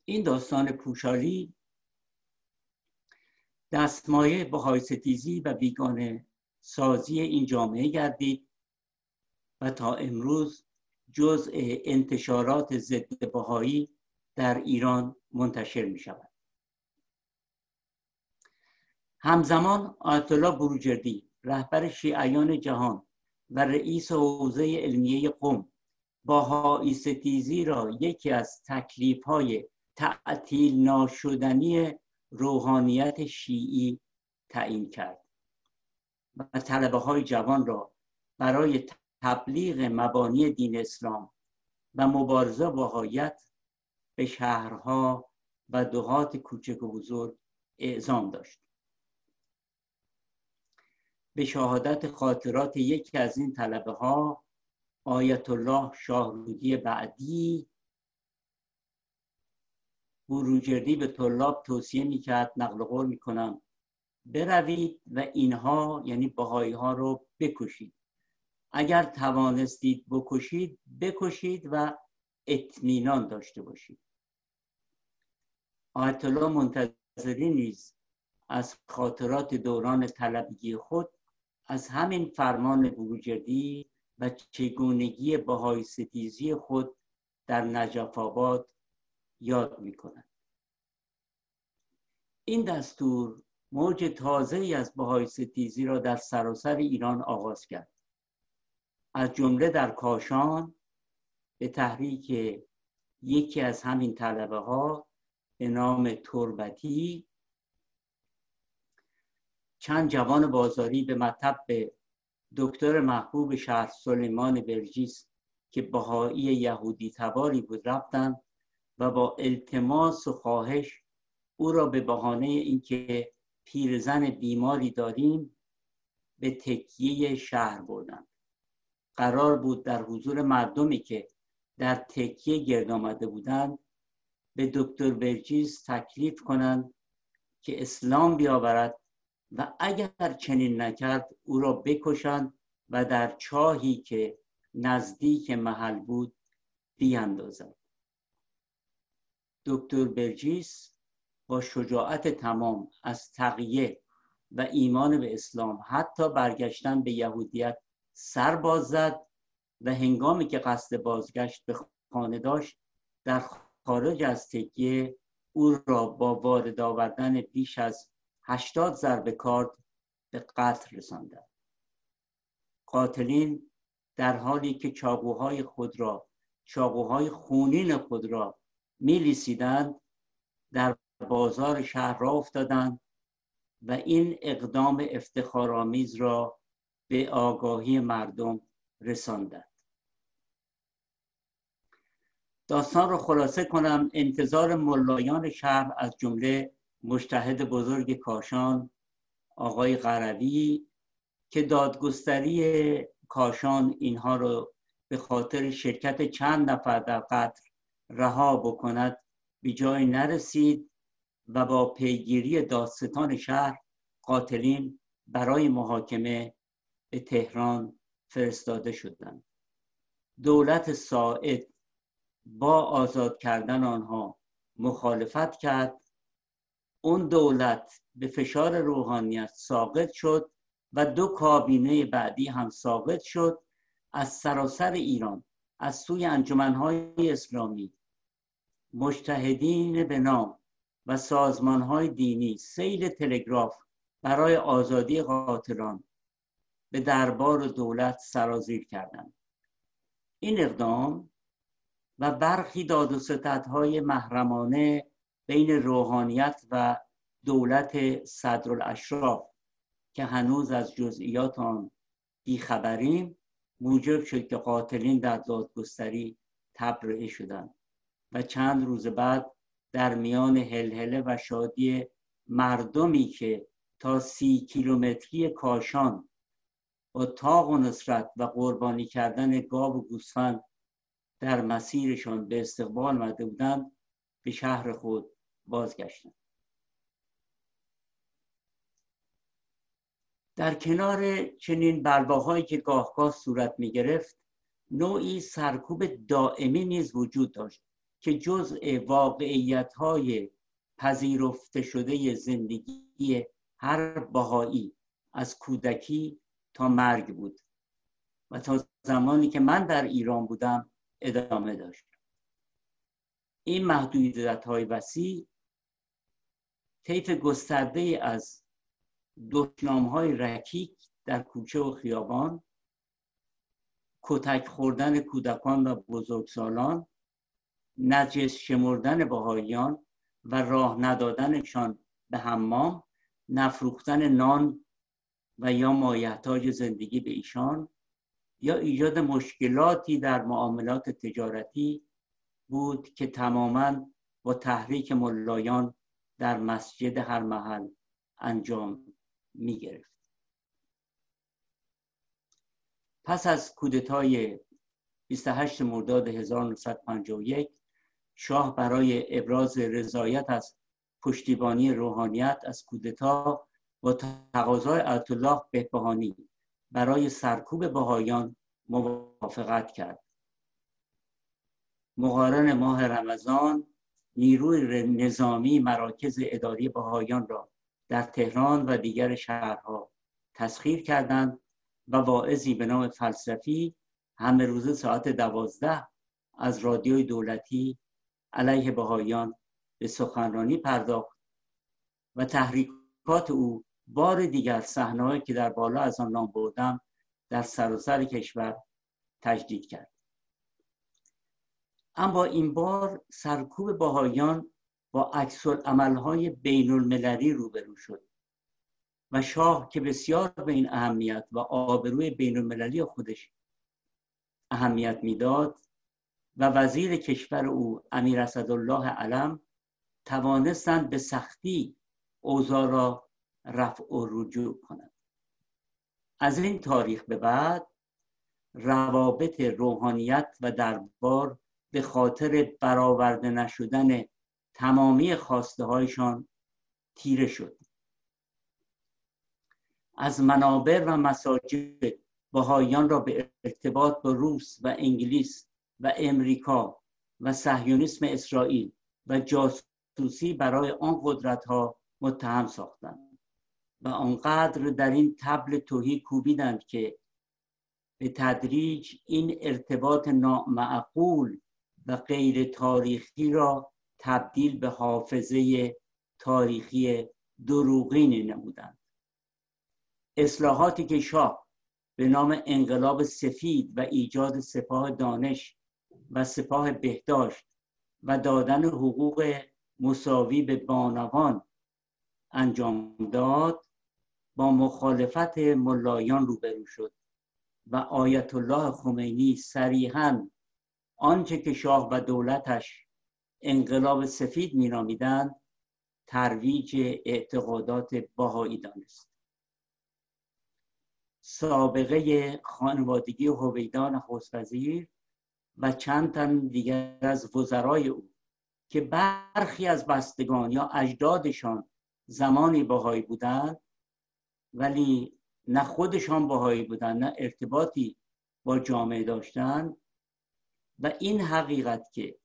این داستان پوشالی دستمایه بهای ستیزی و بیگانه سازی این جامعه گردید و تا امروز جزء انتشارات ضد بهایی در ایران منتشر می شود همزمان آیت بروجردی رهبر شیعیان جهان و رئیس حوزه علمیه قوم باهایی ستیزی را یکی از تکلیف های تعطیل ناشدنی روحانیت شیعی تعیین کرد. و طلبه های جوان را برای تبلیغ مبانی دین اسلام و مبارزه با حایت به شهرها و دهات کوچک و بزرگ اعزام داشت. به شهادت خاطرات یکی از این طلبه ها آیت الله شاهرودی بعدی بروجردی به طلاب توصیه می‌کرد نقل قول می‌کنم. بروید و اینها یعنی بهایی ها رو بکشید. اگر توانستید بکشید بکشید و اطمینان داشته باشید. آیت الله منتظری نیز از خاطرات دوران طلبگی خود از همین فرمان بروجردی و چگونگی بهای ستیزی خود در نجف آباد یاد می کند. این دستور موج تازه ای از بهای ستیزی را در سراسر ایران آغاز کرد از جمله در کاشان به تحریک یکی از همین طلبه ها به نام تربتی چند جوان بازاری به مطب دکتر محبوب شهر سلیمان برجیس که بهایی یهودی تباری بود رفتند و با التماس و خواهش او را به بهانه اینکه پیرزن بیماری داریم به تکیه شهر بردند قرار بود در حضور مردمی که در تکیه گرد آمده بودند به دکتر برجیس تکلیف کنند که اسلام بیاورد و اگر چنین نکرد او را بکشند و در چاهی که نزدیک محل بود بیاندازند دکتر برجیس با شجاعت تمام از تقیه و ایمان به اسلام حتی برگشتن به یهودیت سر باز زد و هنگامی که قصد بازگشت به خانه داشت در خارج از تکیه او را با وارد آوردن بیش از هشتاد ضربه کارد به قتل رساندند. قاتلین در حالی که چاقوهای خود را چاقوهای خونین خود را میلیسیدند در بازار شهر را افتادند و این اقدام افتخارآمیز را به آگاهی مردم رساندند. داستان را خلاصه کنم. انتظار ملایان شهر از جمله مشتهد بزرگ کاشان آقای غروی که دادگستری کاشان اینها رو به خاطر شرکت چند نفر در قتل رها بکند به جای نرسید و با پیگیری داستان شهر قاتلین برای محاکمه به تهران فرستاده شدند. دولت ساعد با آزاد کردن آنها مخالفت کرد. اون دولت به فشار روحانیت ساقط شد و دو کابینه بعدی هم ساقط شد. از سراسر ایران از سوی انجمنهای اسلامی مجتهدین به نام و سازمانهای دینی سیل تلگراف برای آزادی قاتلان به دربار دولت سرازیر کردند. این اقدام و برخی داد و ستدهای محرمانه بین روحانیت و دولت صدر الاشراف که هنوز از جزئیات آن بیخبریم موجب شد که قاتلین در دادگستری تبرئه شدند. و چند روز بعد در میان هلهله و شادی مردمی که تا سی کیلومتری کاشان با تاق و نصرت و قربانی کردن گاو و گوسفند در مسیرشان به استقبال مده بودند به شهر خود بازگشتند. در کنار چنین بلواهایی که گاهگاه صورت می گرفت نوعی سرکوب دائمی نیز وجود داشت. که جزء واقعیت های پذیرفته شده زندگی هر بهایی از کودکی تا مرگ بود و تا زمانی که من در ایران بودم ادامه داشت. این محدودیت های وسیع طیف گسترده از دشنام های رکیک در کوچه و خیابان کتک خوردن کودکان و بزرگسالان نجس شمردن بهاییان و راه ندادنشان به حمام نفروختن نان و یا مایحتاج زندگی به ایشان یا ایجاد مشکلاتی در معاملات تجارتی بود که تماما با تحریک ملایان در مسجد هر محل انجام می گرفت پس از کودتای 28 مرداد 1951 شاه برای ابراز رضایت از پشتیبانی روحانیت از کودتا با تقاضای الله بهبهانی برای سرکوب بهایان موافقت کرد. مقارن ماه رمضان نیروی نظامی مراکز اداری بهایان را در تهران و دیگر شهرها تسخیر کردند و واعظی به نام فلسفی همه روزه ساعت دوازده از رادیوی دولتی علیه بهایان به سخنرانی پرداخت و تحریکات او بار دیگر صحنه‌ای که در بالا از آن نام بردم در سراسر کشور تجدید کرد. اما این بار سرکوب باهایان با عکس عملهای بین المللی روبرو شد و شاه که بسیار به این اهمیت و آبروی بین المللی خودش اهمیت می‌داد و وزیر کشور او امیر اسدالله علم توانستند به سختی اوضاع را رفع و رجوع کنند. از این تاریخ به بعد روابط روحانیت و دربار به خاطر برآورده نشدن تمامی خواسته هایشان تیره شد. از منابر و مساجد بهاییان را به ارتباط با روس و انگلیس و امریکا و صهیونیسم اسرائیل و جاسوسی برای آن قدرت ها متهم ساختند و آنقدر در این تبل توهی کوبیدند که به تدریج این ارتباط نامعقول و غیر تاریخی را تبدیل به حافظه تاریخی دروغین نمودند. اصلاحاتی که شاه به نام انقلاب سفید و ایجاد سپاه دانش و سپاه بهداشت و دادن حقوق مساوی به بانوان انجام داد با مخالفت ملایان روبرو شد و آیت الله خمینی صریحا آنچه که شاه و دولتش انقلاب سفید مینامیدند ترویج اعتقادات باهایی دانست. سابقه خانوادگی هویدان خوزوزیر و چند تن دیگر از وزرای او که برخی از بستگان یا اجدادشان زمانی باهایی بودند ولی نه خودشان باهایی بودند نه ارتباطی با جامعه داشتند. و این حقیقت که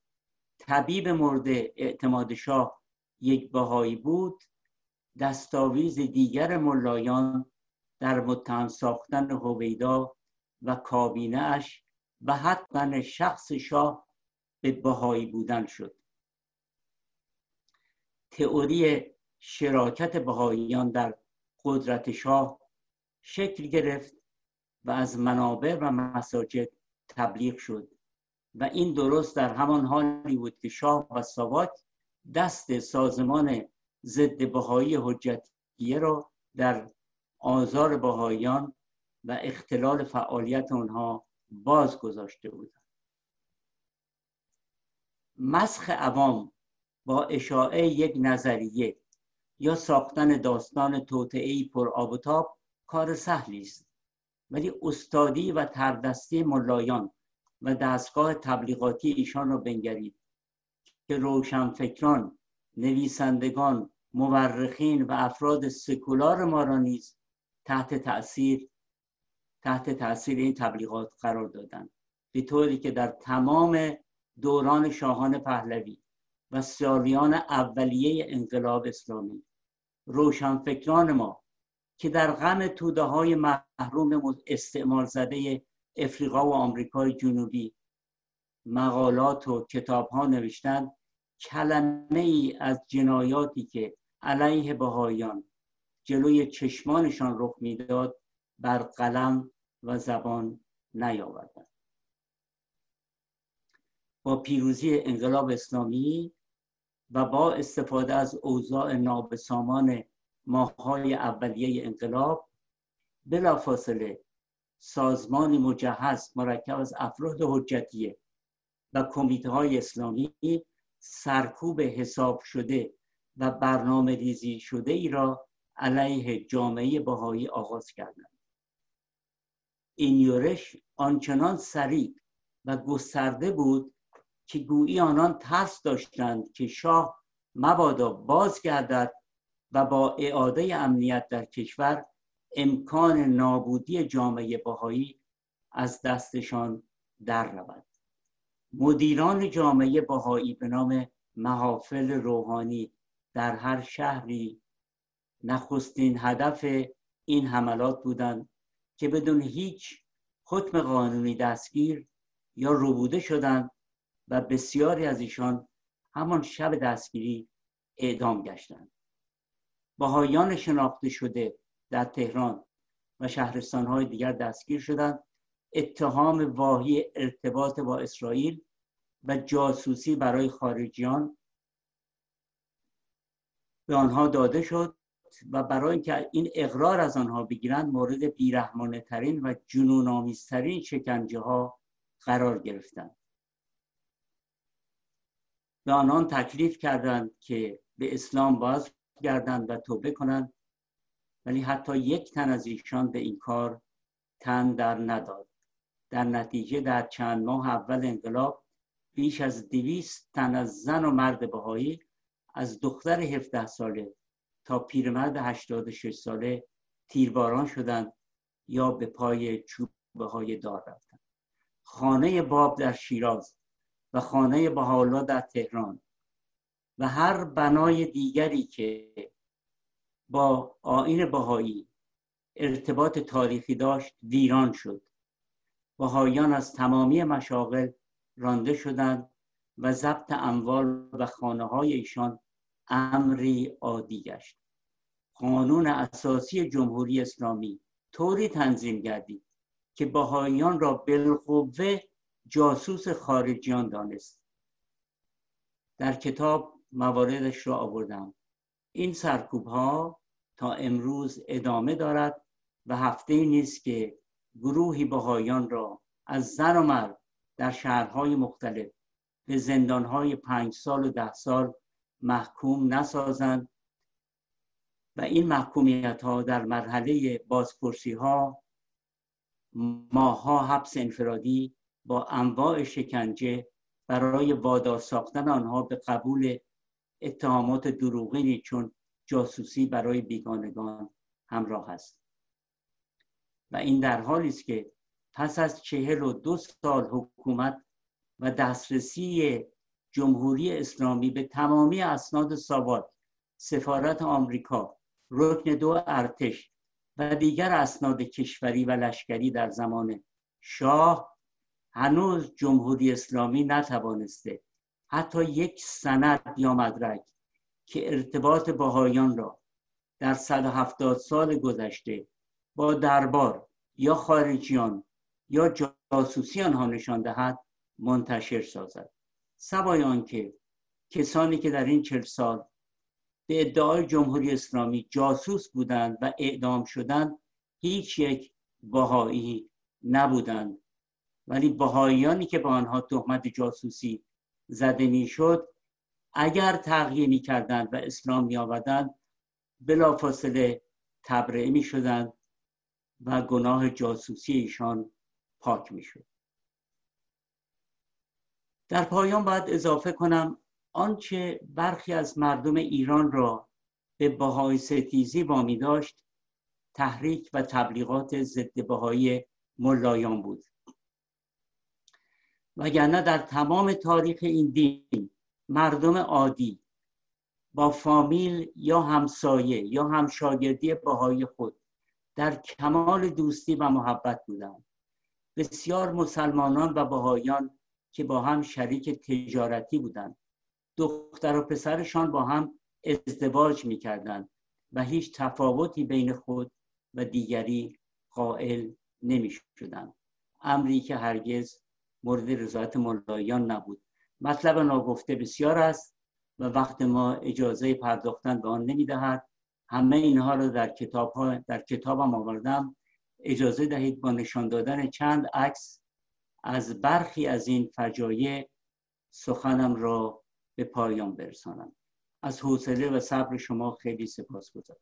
طبیب مورد اعتماد شاه یک بهایی بود دستاویز دیگر ملایان در متهم ساختن هویدا و کابینه اش و حتی شخص شاه به بهایی بودن شد. تئوری شراکت بهاییان در قدرت شاه شکل گرفت و از منابع و مساجد تبلیغ شد و این درست در همان حالی بود که شاه و ساواک دست سازمان ضد بهایی حجتیه را در آزار بهاییان و اختلال فعالیت آنها باز گذاشته بودند مسخ عوام با اشاعه یک نظریه یا ساختن داستان توطئه‌ای پر آب و تاب کار سهلی است. ولی استادی و تردستی ملایان و دستگاه تبلیغاتی ایشان را بنگرید که روشنفکران نویسندگان مورخین و افراد سکولار ما را نیز تحت تاثیر تحت تاثیر این تبلیغات قرار دادند به طوری که در تمام دوران شاهان پهلوی و سالیان اولیه انقلاب اسلامی روشنفکران ما که در غم توده های محروم استعمال زده افریقا و آمریکای جنوبی مقالات و کتاب ها نوشتند کلمه ای از جنایاتی که علیه بهایان جلوی چشمانشان رخ می‌داد بر قلم و زبان نیاوردند با پیروزی انقلاب اسلامی و با استفاده از اوضاع نابسامان ماههای اولیه انقلاب بلافاصله سازمانی مجهز مرکب از افراد حجتیه و کمیته های اسلامی سرکوب حساب شده و برنامه ریزی شده ای را علیه جامعه بهایی آغاز کردند. این یورش آنچنان سریع و گسترده بود که گویی آنان ترس داشتند که شاه مبادا بازگردد و با اعاده امنیت در کشور امکان نابودی جامعه باهایی از دستشان در رود. مدیران جامعه باهایی به نام محافل روحانی در هر شهری نخستین هدف این حملات بودند که بدون هیچ حکم قانونی دستگیر یا ربوده شدند و بسیاری از ایشان همان شب دستگیری اعدام گشتند. باهایان شناخته شده در تهران و شهرستانهای دیگر دستگیر شدند. اتهام واهی ارتباط با اسرائیل و جاسوسی برای خارجیان به آنها داده شد. و برای اینکه این اقرار از آنها بگیرند مورد بیرحمانه ترین و جنون آمیزترین شکنجه ها قرار گرفتند. به آنان تکلیف کردند که به اسلام باز گردند و توبه کنند ولی حتی یک تن از ایشان به این کار تن در نداد. در نتیجه در چند ماه اول انقلاب بیش از دویست تن از زن و مرد بهایی از دختر 17 ساله تا پیرمرد 86 ساله تیرباران شدند یا به پای چوبه های دار رفتند. خانه باب در شیراز و خانه بهاءالله در تهران و هر بنای دیگری که با آین بهایی ارتباط تاریخی داشت ویران شد. بهاییان از تمامی مشاغل رانده شدند و ضبط اموال و خانه های ایشان امری عادی گشت. قانون اساسی جمهوری اسلامی طوری تنظیم گردید که بهاییان را بالقوه جاسوس خارجیان دانست. در کتاب مواردش را آوردم. این سرکوب ها تا امروز ادامه دارد و هفته نیست که گروهی بهایان را از زن و مرد در شهرهای مختلف به زندانهای پنج سال و ده سال محکوم نسازند و این محکومیت ها در مرحله بازپرسی ها ماها حبس انفرادی با انواع شکنجه برای وادار ساختن آنها به قبول اتهامات دروغینی چون جاسوسی برای بیگانگان همراه است. و این در حالی است که پس از چهل و دو سال حکومت و دسترسی جمهوری اسلامی به تمامی اسناد ساواک سفارت آمریکا رکن دو ارتش و دیگر اسناد کشوری و لشکری در زمان شاه هنوز جمهوری اسلامی نتوانسته حتی یک سند یا مدرک که ارتباط باهایان را در 170 سال گذشته با دربار یا خارجیان یا جاسوسی آنها نشان دهد منتشر سازد. سوای آنکه کسانی که در این چل سال به ادعای جمهوری اسلامی جاسوس بودند و اعدام شدند هیچ یک باهایی نبودند. ولی باهاییانی که به آنها تهمت جاسوسی زده می‌شد اگر تغییر می کردند و اسلام می آوردند بلافاصله تبرئه می شدند و گناه جاسوسی ایشان پاک می شد در پایان باید اضافه کنم آنچه برخی از مردم ایران را به بهای ستیزی وامی داشت تحریک و تبلیغات ضد بهایی ملایان بود. وگرنه در تمام تاریخ این دین مردم عادی با فامیل یا همسایه یا همشاگردی بهای خود در کمال دوستی و محبت بودند. بسیار مسلمانان و بهایان که با هم شریک تجارتی بودند. دختر و پسرشان با هم ازدواج می‌کردند و هیچ تفاوتی بین خود و دیگری قائل نمی شدند امری که هرگز مورد رضایت ملایان نبود. مطلب ناگفته بسیار است و وقت ما اجازه پرداختن به آن نمی‌دهد. همه اینها رو در کتاب در کتابم آوردم. اجازه دهید با نشان دادن چند عکس از برخی از این فجایع سخنم را به پایان برسانم. از حوصله و صبر شما خیلی سپاسگزارم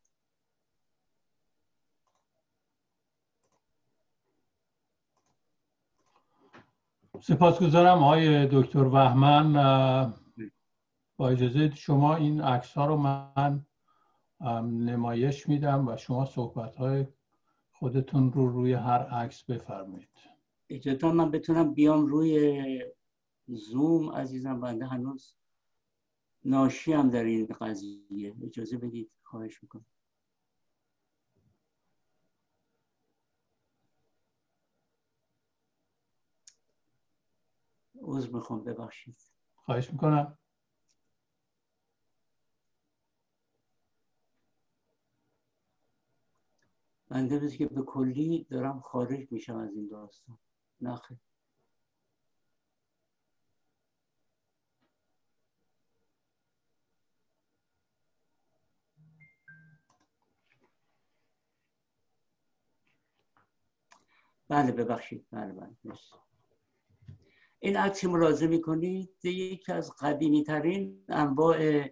سپاسگزارم های دکتر وحمن با اجازه شما این عکس ها رو من نمایش میدم و شما صحبت های خودتون رو روی هر عکس بفرمایید. اجازه من بتونم بیام روی زوم عزیزم بنده هنوز ناشی هم در این قضیه. اجازه بدید خواهش می‌کنم. عوض می‌خوام ببخشید. خواهش می‌کنم. بنده که به کلی دارم خارج میشم از این داستان. نخیر. بله ببخشید. بله بله. این عکس ملاحظه می‌کنید؟ یکی از قدیمی ترین انواع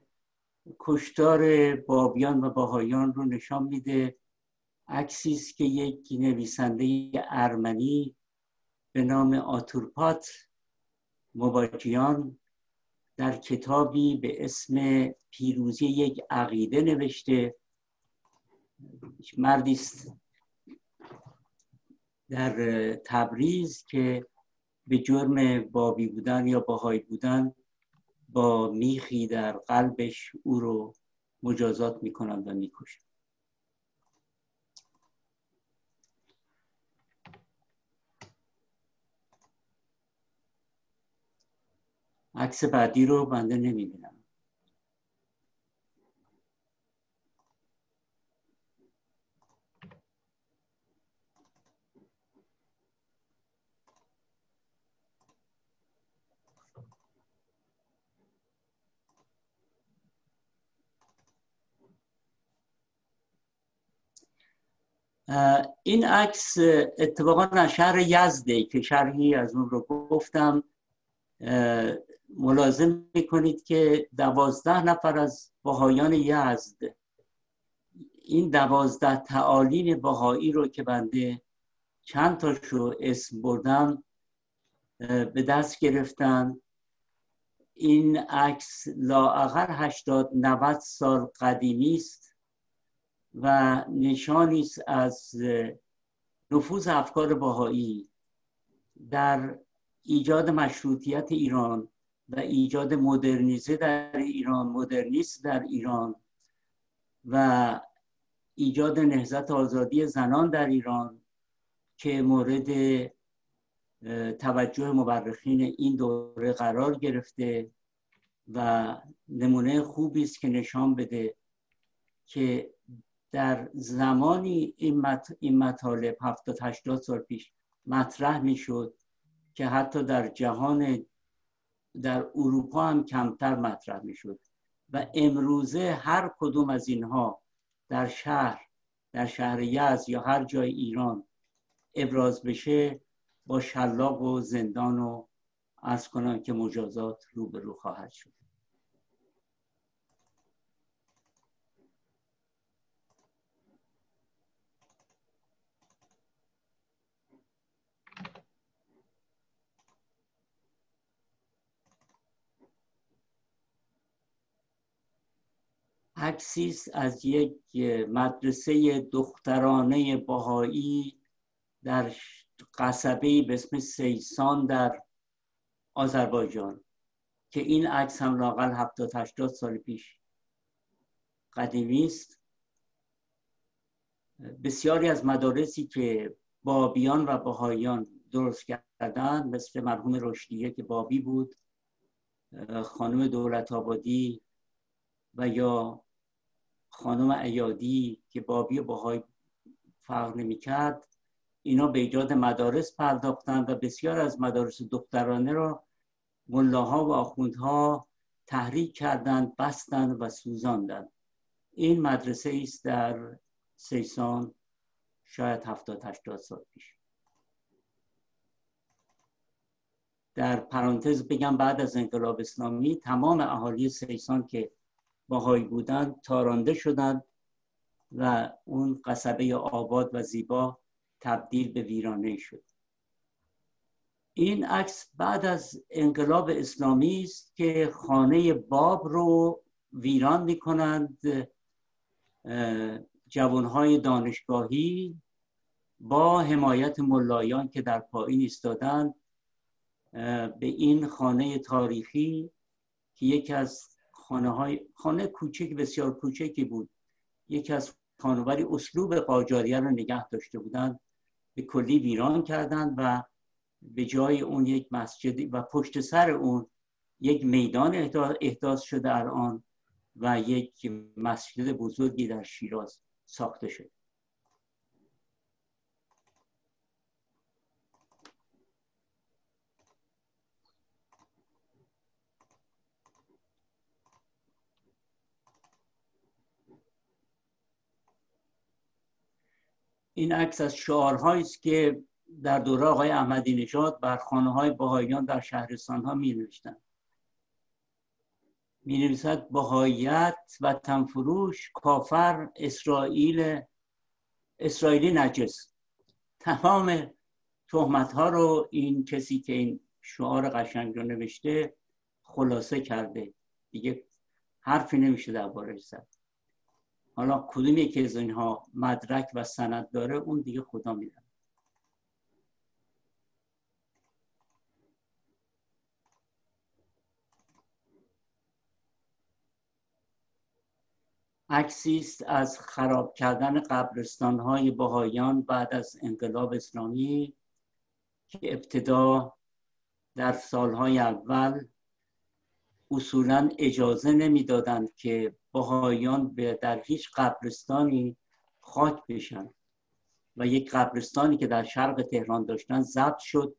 کشتار بابیان و باهایان رو نشان میده. عکسی است که یک نویسنده ارمنی به نام آتورپات مباجیان در کتابی به اسم پیروزی یک عقیده نوشته. مردی است در تبریز که به جرم بابی بودن یا باهایی بودن با میخی در قلبش او رو مجازات می‌کنند و می‌کشند. عکس بعدی رو بنده نمی‌بینم. این عکس اتفاقا از شهر یزده که شرحی از اون رو گفتم ملازم می‌کنید که دوازده نفر از باهایان یزد این دوازده تعالیم باهایی رو که بنده چند تاشو اسم بردم به دست گرفتن. این عکس لااقل هشتاد 90 سال قدیمی است و نشانی است از نفوذ افکار باهایی در ایجاد مشروطیت ایران. و ایجاد مدرنیزه در ایران مدرنیست در ایران و ایجاد نهزت آزادی زنان در ایران که مورد توجه مورخین این دوره قرار گرفته و نمونه خوبی است که نشان بده که در زمانی این, مطالب 70 80 سال پیش مطرح می‌شد که حتی در جهان در اروپا هم کمتر مطرح می‌شد و امروزه هر کدوم از اینها در شهر در شهر یز یا هر جای ایران ابراز بشه با شلاق و زندان و از کنم که مجازات روبرو خواهد شد. عکسیست از یک مدرسه دخترانه باهایی در قصبه به اسم سیسان در آذربایجان که این عکس هم لاقل 70 80 سال پیش قدیمی است بسیاری از مدارسی که بابیان و باهایان درست کردن مثل مرحوم رشدیه که بابی بود خانم دولت آبادی و یا خانم ایادی که بابی و باهای فرق نمی‌کرد اینا به ایجاد مدارس پرداختند و بسیار از مدارس دخترانه را ملاها و آخوندها تحریک کردند بستند و سوزاندند. این مدرسه است در سیسان شاید هفتاد هشتاد سال پیش. در پرانتز بگم بعد از انقلاب اسلامی تمام اهالی سیسان که باهایی بودن تارانده شدند و اون قصبه آباد و زیبا تبدیل به ویرانه شد. این عکس بعد از انقلاب اسلامی است که خانه باب رو ویران می کنند جوانهای دانشگاهی با حمایت ملایان که در پایین ایستادند به این خانه تاریخی که یکی از خانه های خانه کوچک بسیار کوچکی بود. یکی از خانواری اسلوب قاجاریه رو نگه داشته بودند به کلی ویران کردند و به جای اون یک مسجد و پشت سر اون یک میدان احداث شده الان و یک مسجد بزرگی در شیراز ساخته شده. این عکس از شعارهایی است که در دوره آقای احمدی نژاد بر خانه های در شهرستان ها می نوشتن می نویسد و تنفروش کافر اسرائیل اسرائیلی نجس. تمام تهمت ها رو این کسی که این شعار قشنگ رو نوشته خلاصه کرده. دیگه حرفی نمیشه دربارش زد. حالا کدوم یکی از اینها مدرک و سند داره اون دیگه خدا میدن عکسی از خراب کردن قبرستان های بهایان بعد از انقلاب اسلامی که ابتدا در سالهای اول اصولا اجازه نمی‌دادند که بهایان در هیچ قبرستانی خاک بشن. و یک قبرستانی که در شرق تهران داشتن ضبط شد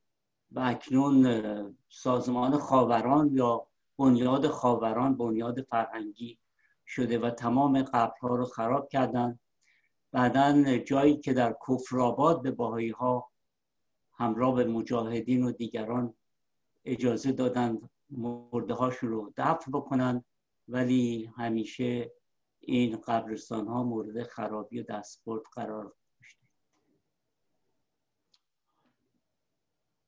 و اکنون سازمان خاوران یا بنیاد خاوران بنیاد فرهنگی شده و تمام قبرها رو خراب کردن. بعدا جایی که در کفرآباد به باهایی ها همراه به مجاهدین و دیگران اجازه دادند مرده هاشون رو دفن بکنن. ولی همیشه این قبرستان ها مورد خرابی و دستبرد قرار داشته.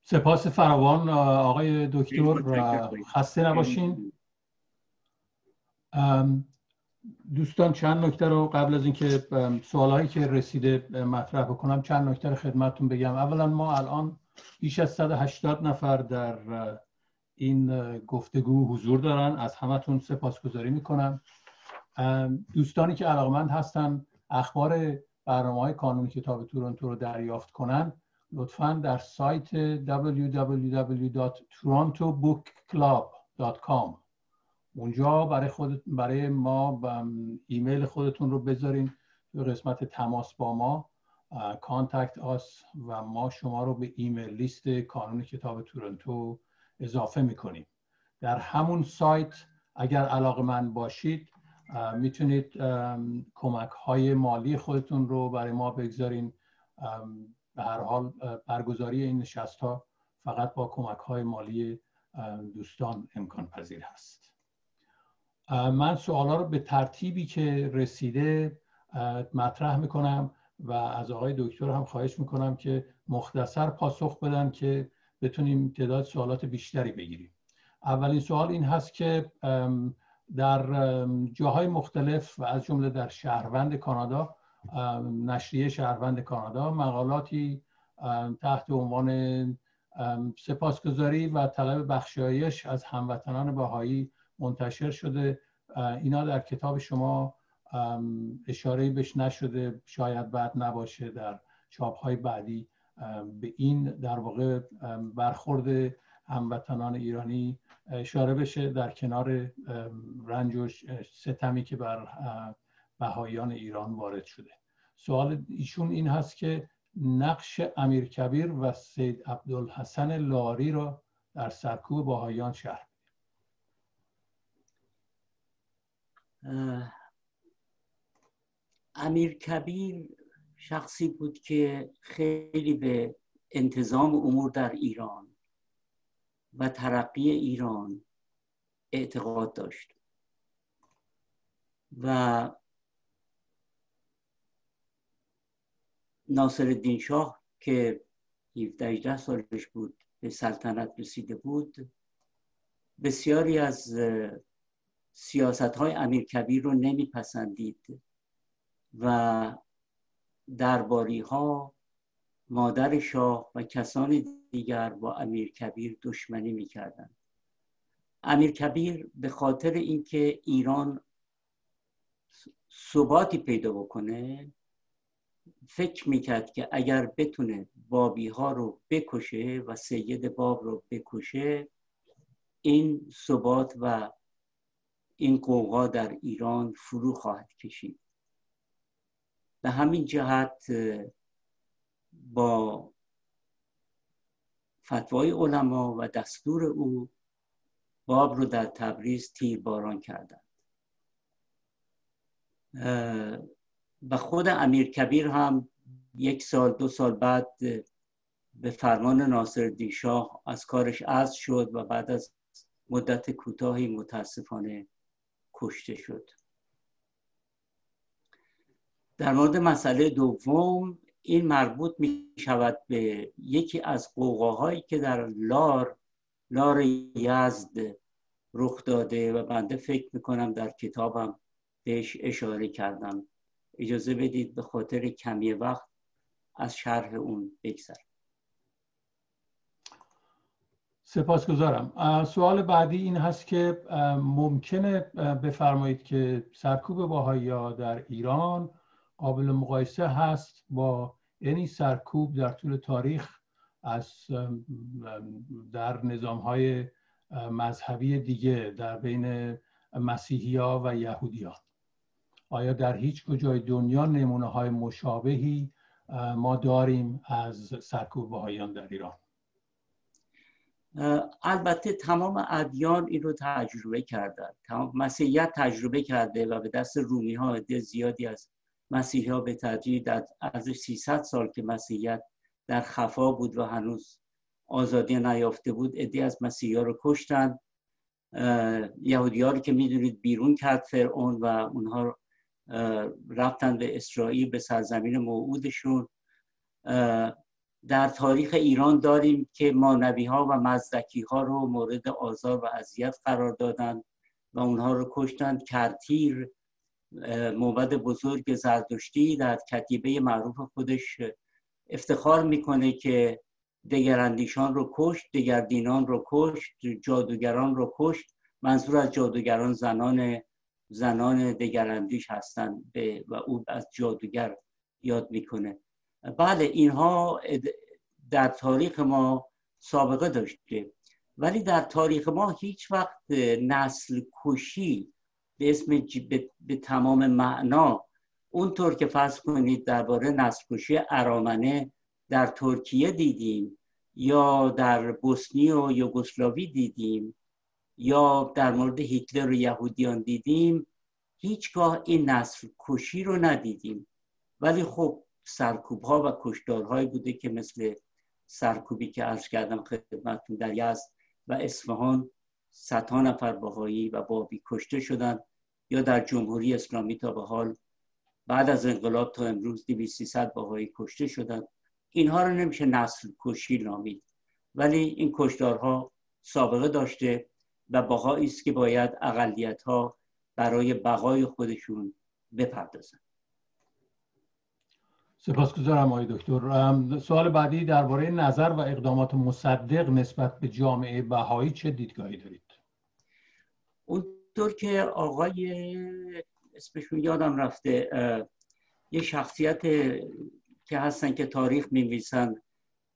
سپاس فراوان آقای دکتر خسته نباشین. دوستان چند نکته رو قبل از اینکه سوالهایی که رسیده مطرح بکنم چند نکته رو خدمتتون بگم. اولا ما الان بیش از 180 نفر در این گفتگو حضور دارن از همتون سپاسگزاری می‌کنم. دوستانی که علاقمند هستن اخبار برنامه های کانون کتاب تورنتو رو دریافت کنن لطفا در سایت www.torontobookclub.com اونجا برای خود برای ما ایمیل خودتون رو بذارین به قسمت تماس با ما. contact us و ما شما رو به email list کانون کتاب تورنتو اضافه می‌کنیم. در همون سایت اگر علاقه‌مند باشید می‌تونید کمک های مالی خودتون رو برای ما بگذارین. به هر حال برگزاری این نشست ها فقط با کمک های مالی دوستان امکان پذیر هست. من سوالا رو به ترتیبی که رسیده مطرح می‌کنم و از آقای دکتر هم خواهش می‌کنم که مختصر پاسخ بدن که بتونیم تعداد سوالات بیشتری بگیریم. اولین سوال این هست که در جاهای مختلف و از جمله در شهروند کانادا نشریه شهروند کانادا مقالاتی تحت عنوان سپاسگزاری و طلب بخشایش از هموطنان بهایی منتشر شده. اینا در کتاب شما اشاره بهش نشده شاید بعد نباشه در چاپ های بعدی. به این در واقع برخورد هموطنان ایرانی اشاره بشه در کنار رنج و ستمی که بر بهایان ایران وارد شده. سوال ایشون این هست که نقش امیر کبیر و سید عبدالحسن لاری را در سرکوب باهایان شهر امیر کبیر شخصی بود که خیلی به انتظام امور در ایران و ترقی ایران اعتقاد داشت. و ناصر الدین شاه که 17 سالش بود به سلطنت رسیده بود بسیاری از سیاست های امیر کبیر رو نمیپسندید و درباری ها مادر شاه و کسان دیگر با امیر کبیر دشمنی می‌کردند. امیر کبیر به خاطر اینکه ایران ثباتی پیدا بکنه فکر می‌کرد که اگر بتونه بابی ها رو بکشه و سید باب رو بکشه این ثبات و این قوقا در ایران فرو خواهد کشید. به همین جهت با فتوای علما و دستور او باب رو در تبریز تیرباران کردند. و خود امیر کبیر هم یک سال دو سال بعد به فرمان ناصر شاه از کارش از شد و بعد از مدت کوتاهی متاسفانه کشته شد. در مورد مسئله دوم این مربوط می شود به یکی از قوقاهایی که در لار لار یزد رخ داده و بنده فکر می‌کنم در کتابم بهش اشاره کردم. اجازه بدید به خاطر کمی وقت از شرح اون بگذر سپاسگزارم. سوال بعدی این هست که ممکنه بفرمایید که سرکوب باهایی در ایران قابل مقایسه هست با یعنی سرکوب در طول تاریخ از در نظام های مذهبی دیگه در بین مسیحی ها و یهودی ها. آیا در هیچ کجای دنیا نمونه های مشابهی ما داریم از سرکوب بهاییان در ایران البته تمام ادیان این رو تجربه کردن تمام مسیحیت تجربه کرده و به دست رومی ها زیادی از مسیحی ها به تدریج در از 300 سال که مسیحیت در خفا بود و هنوز آزادی نیافته بود ادی از مسیحی ها رو کشتن. یهودی ها رو که می‌دونید بیرون کرد فرعون و اونها رفتن به اسرائیل به سرزمین موعودشون. در تاریخ ایران داریم که مانوی ها و مزدکی ها رو مورد آزار و اذیت قرار دادن و اونها رو کشتن. کرتیر موبد بزرگ زردشتی در کتیبه معروف خودش افتخار می‌کنه که دگراندیشان رو کشت دگردینان رو کشت جادوگران رو کشت. منظور از جادوگران زنان زنان دگراندیش هستند و او از جادوگر یاد می‌کنه. بله اینها در تاریخ ما سابقه داشته. ولی در تاریخ ما هیچ وقت نسل کشی به اسم به, تمام معنا اونطور که فرض کنید درباره نسل کشی ارامنه در ترکیه دیدیم یا در بوسنی و یوگسلاوی دیدیم یا در مورد هیتلر و یهودیان دیدیم هیچگاه این نسل کشی رو ندیدیم. ولی خب سرکوب ها و کشدارهایی بوده که مثل سرکوبی که عرض کردم خدمتتون در یزد و اصفهان صدها نفر باهایی و بابی کشته شدن یا در جمهوری اسلامی تا به حال بعد از انقلاب تا امروز 2300 باهایی کشته شدن اینها رو نمیشه نسل کشی نامید. ولی این کشدارها سابقه داشته و باهایی است که باید اقلیت ها برای بقای خودشون بپردازن سپاسگزارم آقای دکتر. سوال بعدی درباره نظر و اقدامات مصدق نسبت به جامعه بهایی چه دیدگاهی دارید؟ اونطور که آقای اسمشون یادم رفته یه شخصیت که هستن که تاریخ می‌نویسن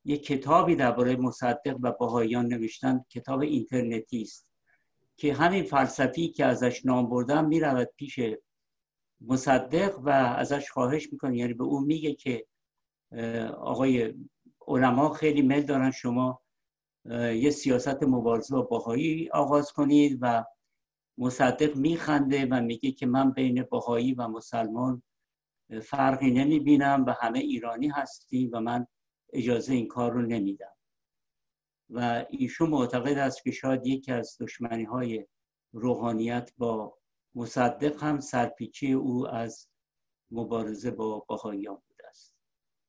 یه کتابی درباره مصدق و بهاییان نوشتن کتاب اینترنتی است که همین فلسفی که ازش نام بردم می‌رود پیش مصدق و ازش خواهش می‌کنه یعنی به اون میگه که آقای علما خیلی مل دارن شما یه سیاست مبارزه با باهایی آغاز کنید و مصدق میخنده و میگه که من بین باهایی و مسلمان فرقی نمی‌بینم و همه ایرانی هستیم و من اجازه این کار رو نمیدم. و ایشون معتقد است که شاید یکی از دشمنی های روحانیت با مصدق هم سرپیچی او از مبارزه با باهایان بوده است.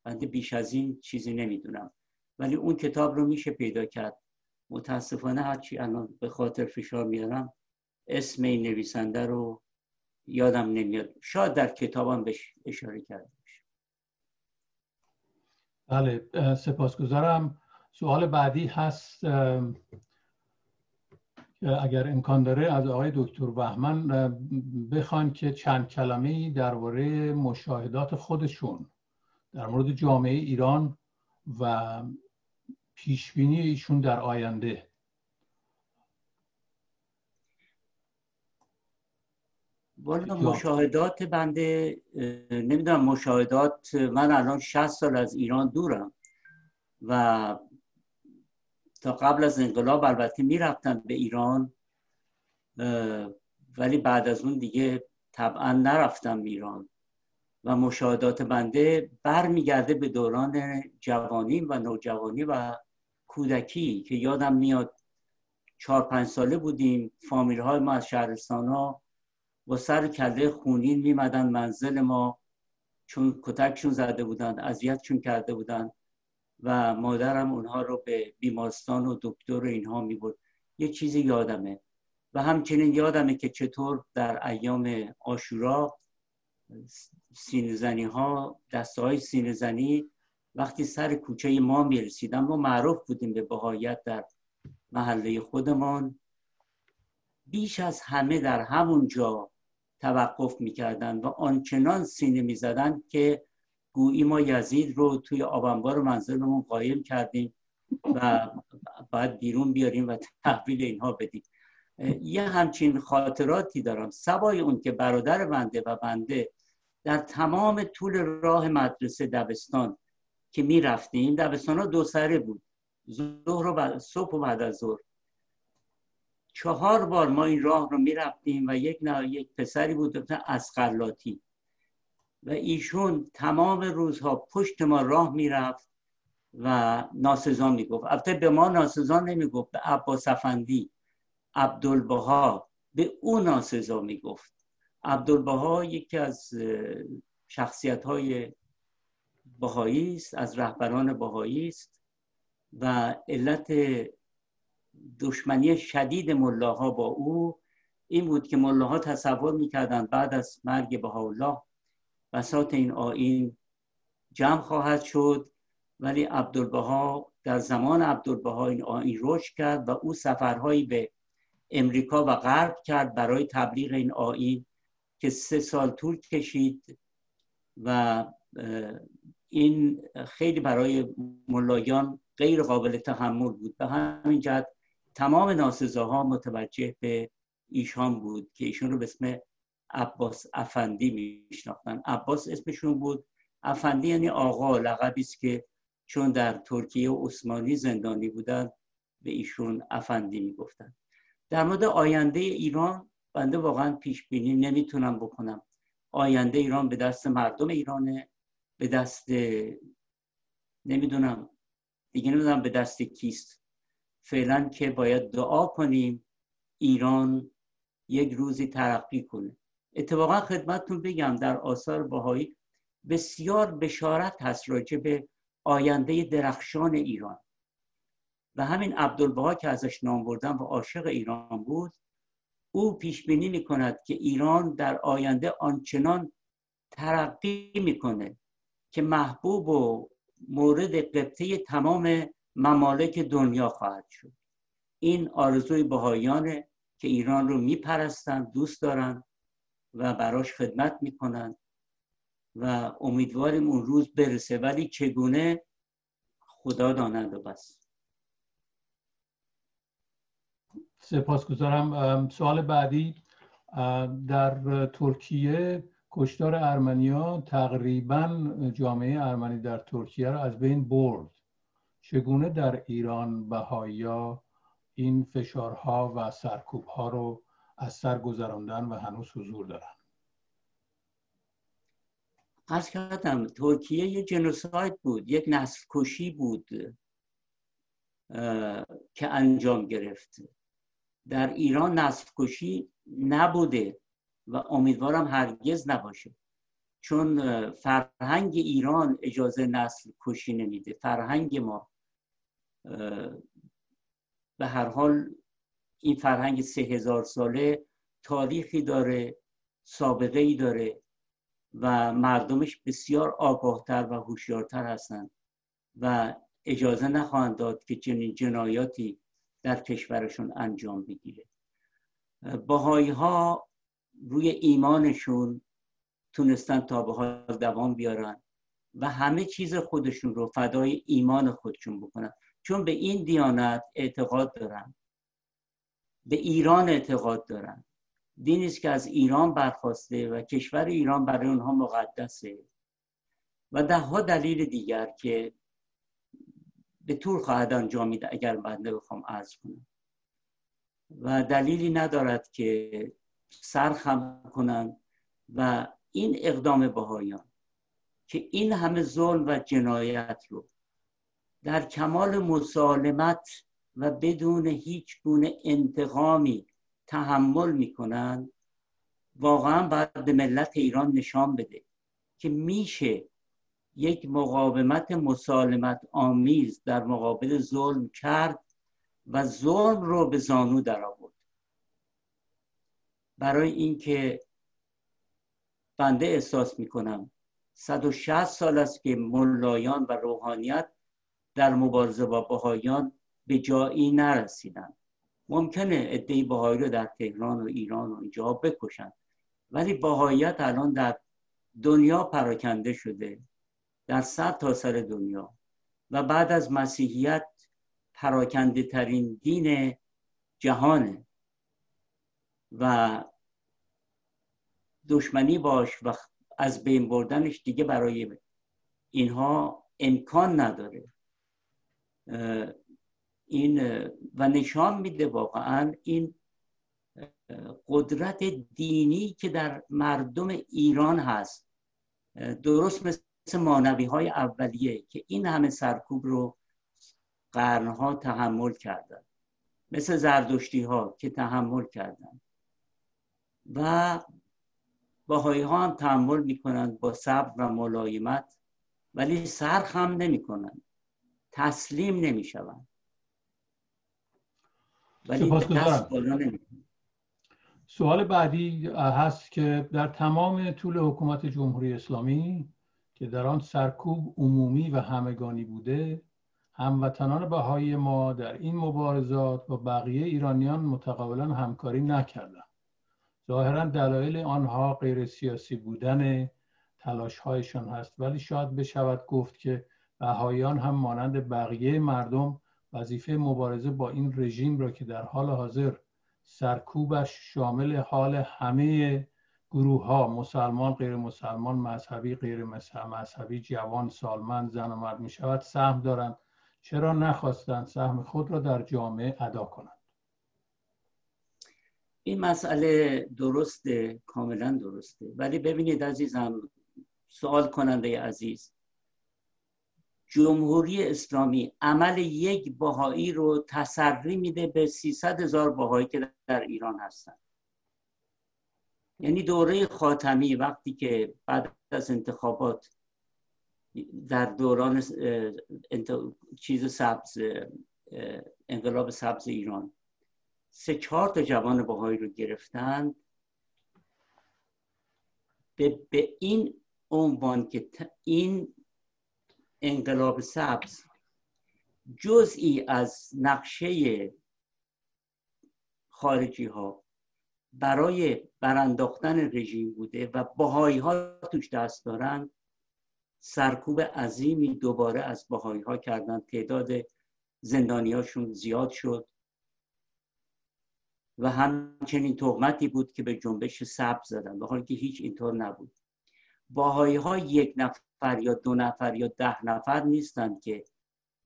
بنده بیش از این چیزی نمی‌دونم. ولی اون کتاب رو میشه پیدا کرد. متاسفانه هرچی الان به خاطر فشار میارم اسم این نویسنده رو یادم نمیاد. شاید در کتابم بهش اشاره کرده بله سپاسگزارم. سوال بعدی هست اگر امکان داره از آقای دکتر بهمن بخوان که چند کلمه درباره مشاهدات خودشون در مورد جامعه ایران و پیشبینی ایشون در آینده والا مشاهدات بنده نمی‌دونم مشاهدات من الان 60 سال از ایران دورم و تا قبل از انقلاب البته می‌رفتم به ایران ولی بعد از اون دیگه طبعا نرفتم ایران و مشاهدات بنده برمیگرده به دوران جوانی و نوجوانی و کودکی که یادم میاد چهار پنج ساله بودیم. فامیل های ما از شهرستان ها با سر کله خونین میمدن منزل ما چون کتکشون زده بودن اذیتشون کرده بودن و مادرم اونها رو به بیمارستان و دکتر و اینها می‌برد. یه چیزی یادمه و همچنین یادمه که چطور در ایام آشورا سینزنی ها دسته های سینزنی وقتی سر کوچه ما می‌رسیدن ما معروف بودیم به بهایت در محله خودمان بیش از همه در همون جا توقف می‌کردن و آنچنان سینه می‌زدن که گویی ما یزید رو توی آبانبار منزلمون قایم کردیم و باید بیرون بیاریم و تحویل اینها بدیم. یه همچین خاطراتی دارم. سوای اون که برادر بنده و بنده در تمام طول راه مدرسه دبستان که می رفتیم دبستان ها دو سره بود. ظهر و صبح و بعد از ظهر. چهار بار ما این راه رو می‌رفتیم و یک نه یک پسری بود از خلاتی و ایشون تمام روزها پشت ما راه می‌رفت و ناسزا می‌گفت. البته به ما ناسزا نمی‌گفت به عباس افندی عبدالبها به او ناسزا می‌گفت. عبدالبها یکی از شخصیت های بهایی است از رهبران بهایی است و علت دشمنی شدید ملاها با او این بود که ملاها تصور می‌کردند بعد از مرگ بهاءالله بسات این آین جمع خواهد شد ولی عبدالبها در زمان عبدالبها این آین رشد کرد و او سفرهایی به امریکا و غرب کرد برای تبلیغ این آین که سه سال طول کشید و این خیلی برای ملایان غیر قابل تحمل بود. به همین جهت تمام ناسزاها متوجه به ایشان بود که ایشون رو به اسم عباس افندی میشناختن. عباس اسمشون بود. افندی یعنی آقا لقبی است که چون در ترکیه و عثمانی زندانی بودن به ایشون افندی می‌گفتن. در مورد آینده ایران بنده واقعا پیش بینی نمی‌تونم بکنم. آینده ایران به دست مردم ایرانه به دست نمی‌دونم دیگه نمی‌دونم به دست کیست. فعلا که باید دعا کنیم ایران یک روزی ترقی کنه. اتفاقا خدمتتون بگم در آثار باهایی بسیار بشارت هست راجع به آینده درخشان ایران. و همین عبدالبها که ازش نام بردم و عاشق ایران بود او پیش بینی می کند که ایران در آینده آنچنان ترقی می‌کنه که محبوب و مورد قبطه تمام ممالک دنیا خواهد شد. این آرزوی بهایانه که ایران رو میپرستند دوست دارند و براش خدمت می‌کنند و امیدواریم اون روز برسه. ولی چگونه؟ خدا داند و بس. سپاسگزارم. سوال بعدی در ترکیه کشتار ارمنیا تقریبا جامعه ارمنی در ترکیه را از بین برد. چگونه در ایران بهایا این فشارها و سرکوبها رو از سر گذراندن و هنوز حضور دارن؟ از کردم ترکیه یه جنوساید بود یک نسل کشی بود که انجام گرفت. در ایران نسل کشی نبوده و امیدوارم هرگز نباشه. چون فرهنگ ایران اجازه نسل کشی نمیده. فرهنگ ما به هر حال این فرهنگ سه هزار ساله تاریخی داره سابقه ای داره و مردمش بسیار آگاهتر و هوشیارتر هستند و اجازه نخواهند داد که چنین جنایاتی در کشورشون انجام بگیره. باهایی ها روی ایمانشون تونستن تا به حال دوام بیارن و همه چیز خودشون رو فدای ایمان خودشون بکنن. چون به این دیانت اعتقاد دارن. به ایران اعتقاد دارن. دینی است که از ایران برخواسته و کشور ایران برای اونها مقدسه. و ده ها دلیل دیگر که به طور خواهد انجامید اگر بنده بخوام عرض کنم. و دلیلی ندارد که سرخم کنند و این اقدام بهایان که این همه ظلم و جنایت رو در کمال مسالمت و بدون هیچ گونه انتقامی تحمل می‌کنند. واقعا باید به ملت ایران نشان بده که میشه یک مقاومت مسالمت آمیز در مقابل ظلم کرد و ظلم رو به زانو در آورد برای اینکه بنده احساس می‌کنم 160 سال است که ملایان و روحانیت در مبارزه با بهایان به جایی نرسیدن ممکنه ادهی بهایی رو در تهران و ایران و اینجا بکشن ولی بهاییت الان در دنیا پراکنده شده در صد تا سر دنیا. و بعد از مسیحیت پراکنده ترین دین جهانه. و دشمنی باش و از بین بردنش دیگه برای اینها امکان نداره. این و نشان میده واقعا این قدرت دینی که در مردم ایران هست. درست مثل مانوی های اولیه که این همه سرکوب رو قرنها تحمل کردن. مثل زردشتی ها که تحمل کردن. و باهایی ها هم تحمل می‌کنند با صبر و ملایمت ولی سرخ هم تسلیم نمی‌شوند. ولی سوال بعدی هست که در تمام طول حکومت جمهوری اسلامی که در آن سرکوب عمومی و همگانی بوده هموطنان بهایی ما در این مبارزات با بقیه ایرانیان متقابلا همکاری نکردند. ظاهرا دلایل آنها غیر سیاسی بودن تلاش هایشان هست. ولی شاید بشود گفت که بهاییان هم مانند بقیه مردم وظیفه مبارزه با این رژیم را که در حال حاضر سرکوبش شامل حال همه گروه ها مسلمان غیر مسلمان مذهبی غیر مذهبی جوان سالمند زن و مرد می شود سهم دارند. چرا نخواستند سهم خود را در جامعه ادا کنند؟ این مسئله درسته کاملا درسته. ولی ببینید عزیزم سوال کننده عزیز. جمهوری اسلامی عمل یک باهایی رو تسری میده به 300 هزار باهایی که در ایران هستن. یعنی دوره خاتمی وقتی که بعد از انتخابات در دوران چیز سبز انقلاب سبز ایران سه چهار تا جوان باهایی رو گرفتند. به, به این عنوان که این انقلاب سبز جزئی از نقشه خارجی ها برای برانداختن رژیم بوده و باهایی ها توش دست دارن سرکوب عظیمی دوباره از باهایی ها کردن. تعداد زندانیاشون زیاد شد و همچنین تهمتی بود که به جنبش سبز زدن به حالی که هیچ اینطور نبود. باهایی ها یک نفر یا دو نفر یا ده نفر نیستند که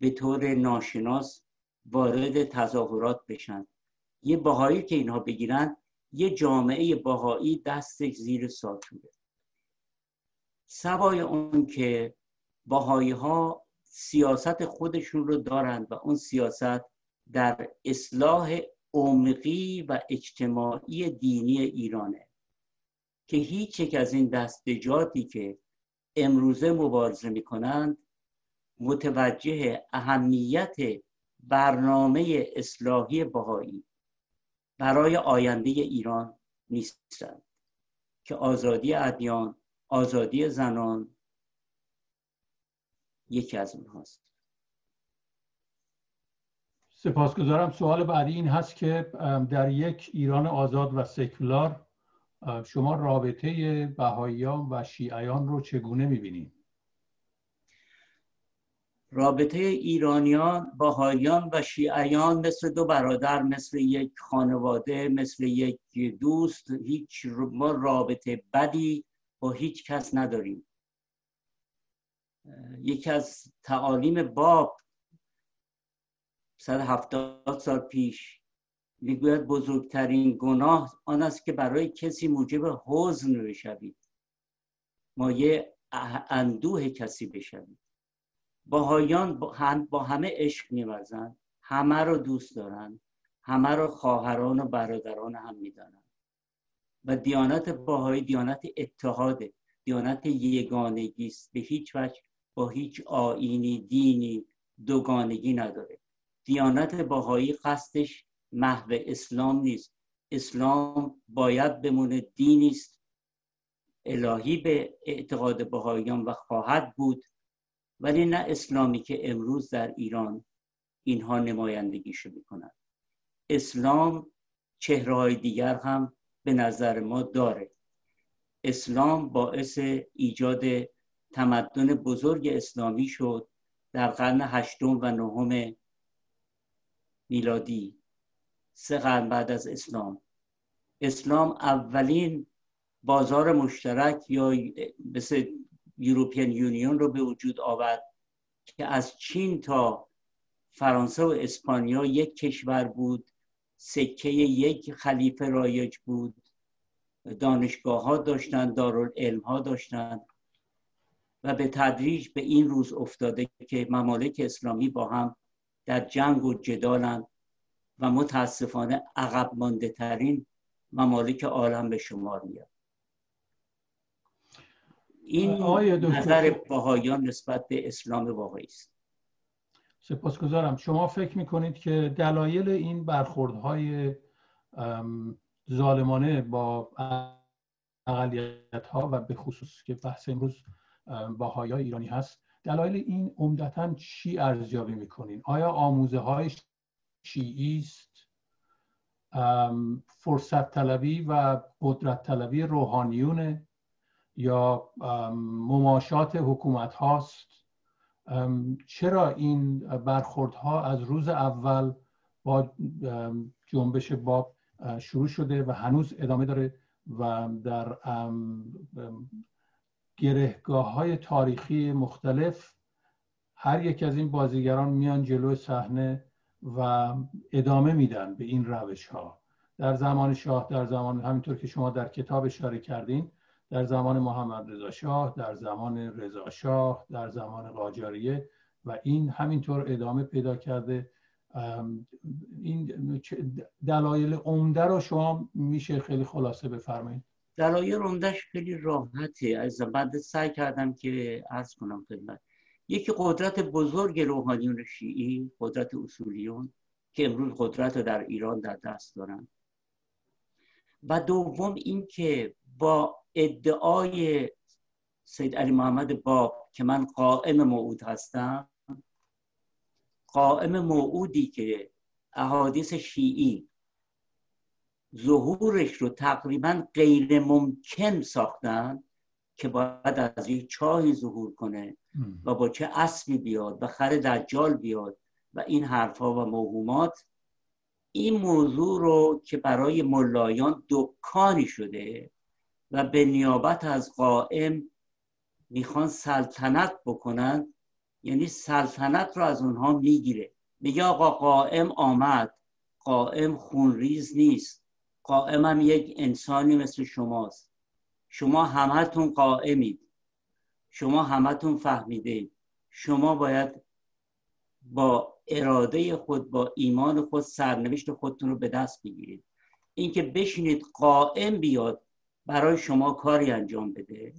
به طور ناشناس وارد تظاهرات بشن. یه باهایی که اینها بگیرن یه جامعه باهایی دست زیر ساتوره. سوای اون که باهایی ها سیاست خودشون رو دارند و اون سیاست در اصلاح عمقی و اجتماعی دینی ایرانه. که هیچ یک از این دستجاتی که امروزه مبارزه می‌کنند متوجه اهمیت برنامه اصلاحی بهایی برای آینده ایران نیستند که آزادی ادیان آزادی زنان یکی از اونهاست. سپاسگزارم. سوال بعدی این هست که در یک ایران آزاد و سکولار شما رابطه بهاییان و شیعیان رو چگونه می‌بینید؟ رابطه ایرانیان بهاییان و شیعیان مثل دو برادر مثل یک خانواده مثل یک دوست هیچ ما رابطه بدی با هیچ کس نداریم یکی از تعالیم باب هفتاد سال پیش می‌گوید بزرگترین گناه آن است که برای کسی موجب حزن بشوید. مایه اندوه کسی بشوید. باهایان با همه عشق میورزند همه رو دوست دارند همه رو خواهران و برادران هم می‌دانند. و دیانت باهایی دیانت اتحاده دیانت یگانگی است. به هیچ وجه با هیچ آینی دینی دوگانگی نداره. دیانت باهایی قصدش محو اسلام نیست. اسلام باید بمونه دینی است. الهی به اعتقاد بهاییان و خواهد بود ولی نه اسلامی که امروز در ایران اینها نمایندگیشو می‌کنند. اسلام چهره دیگر هم به نظر ما داره. اسلام باعث ایجاد تمدن بزرگ اسلامی شد در قرن هشتم و نهم میلادی. سه قرن بعد از اسلام. اسلام اولین بازار مشترک یا مثل یوروپین یونیون رو به وجود آورد که از چین تا فرانسه و اسپانیا یک کشور بود سکه یک خلیفه رایج بود. دانشگاه ها داشتند دارالعلم ها داشتند و به تدریج به این روز افتاده که ممالک اسلامی با هم در جنگ و جدالند و متاسفانه عقب مانده ترین ممالک عالم به شمار میاد. این نظر باهایان نسبت به اسلام باهایی است. سپاسگزارم. شما فکر می‌کنید که دلایل این برخوردهای ظالمانه با اقلیت ها و به خصوص که بحث امروز باهای ایرانی هست دلایل این عمدتا چی ارزیابی می‌کنین؟ آیا آموزه های شیعی است. فرصت طلبی و قدرت طلبی روحانیونه یا مماشات حکومت هاست. چرا این برخوردها از روز اول با جنبش باب شروع شده و هنوز ادامه داره و در گرهگاه های تاریخی مختلف هر یک از این بازیگران میان جلو صحنه و ادامه میدن به این روش ها. در زمان شاه در زمان همینطور که شما در کتاب اشاره کردین در زمان محمد رضا شاه در زمان رضا شاه در زمان قاجاریه و این همینطور ادامه پیدا کرده. این دلایل عمده رو شما میشه خیلی خلاصه بفرمایید. دلایل عمدهش خیلی راحته. از بعد سعی کردم که عرض کنم خدمت. یکی قدرت بزرگ روحانیون شیعی قدرت اصولیون که امروز قدرت رو در ایران در دست دارن. و دوم اینکه با ادعای سید علی محمد باب که من قائم موعود هستم قائم موعودی که احادیث شیعی ظهورش رو تقریبا غیر ممکن ساختن که باید از یک چاهی ظهور کنه و با چه اسبی بیاد و خر دجال بیاد و این حرفها و موهومات این موضوع رو که برای ملایان دکانی شده و به نیابت از قائم می‌خوان سلطنت بکنن یعنی سلطنت رو از اونها می‌گیره. میگه آقا قائم آمد قائم خونریز نیست. قائم هم یک انسانی مثل شماست. شما همهتون قائمید. شما همهتون فهمیده شما باید با اراده خود با ایمان خود سرنوشت خودتون رو به دست بگیرید. اینکه بشینید قائم بیاد برای شما کاری انجام بده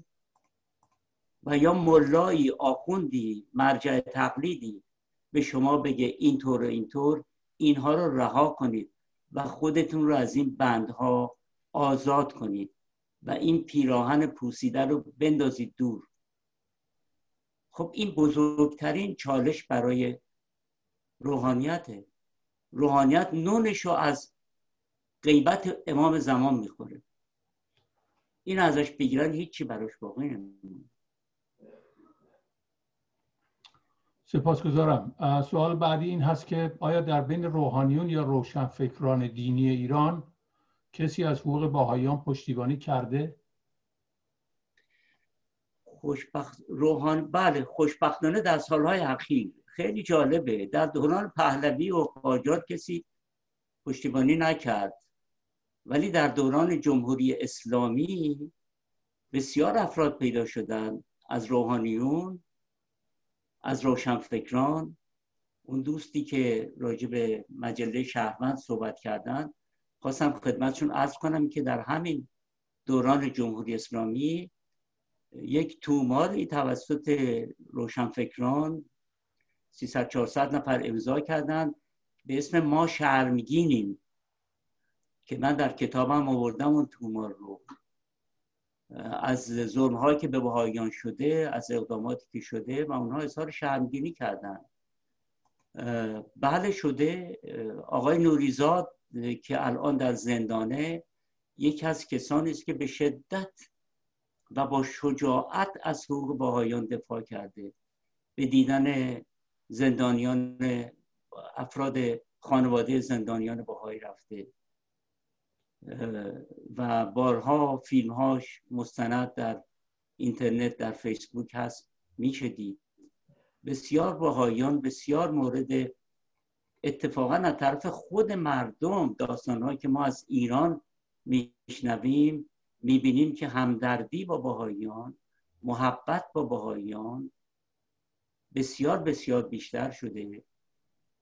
و یا ملایی آخوندی مرجع تقلیدی به شما بگه اینطور و اینطور اینها رو رها کنید و خودتون رو از این بندها آزاد کنید. و این پیراهن پوسیده رو بندازید دور. خب این بزرگترین چالش برای روحانیته. روحانیت نونش رو از غیبت امام زمان می‌خوره. این ازش بگیرن هیچی براش باقی نمیمونه. سپاسگزارم. سوال بعدی این هست که آیا در بین روحانیون یا روشنفکران دینی ایران کسی از حقوق باهایان پشتیبانی کرده؟ خوشبخت روحان بله خوشبختانه در سالهای اخیر. خیلی جالبه. در دوران پهلوی و قاجار کسی پشتیبانی نکرد. ولی در دوران جمهوری اسلامی بسیار افراد پیدا شدن. از روحانیون از روشنفکران. اون دوستی که راجع به مجله شهروند صحبت کردن خواستم خدمتشون عرض کنم که در همین دوران جمهوری اسلامی یک توماری توسط روشنفکران 300 400 نفر امضا کردن به اسم ما شرمگینیم که من در کتابم آوردم اون تومار رو. از ظلم که به بهاییان شده از اقداماتی که شده و اونها اظهار شرمگینی کردن بله شده. آقای نوریزاد که الان در زندانه یکی از کسانی است که به شدت و با شجاعت از حقوق باهایان دفاع کرده. به دیدن زندانیان افراد خانواده زندانیان باهایی رفته. و بارها فیلمهاش مستند در اینترنت در فیسبوک هست. میشه دید. بسیار باهایان بسیار مورد اتفاقا از طرف خود مردم داستانهایی که ما از ایران میشنویم می‌بینیم که همدردی با باهایان محبت با باهایان بسیار بسیار بیشتر شده.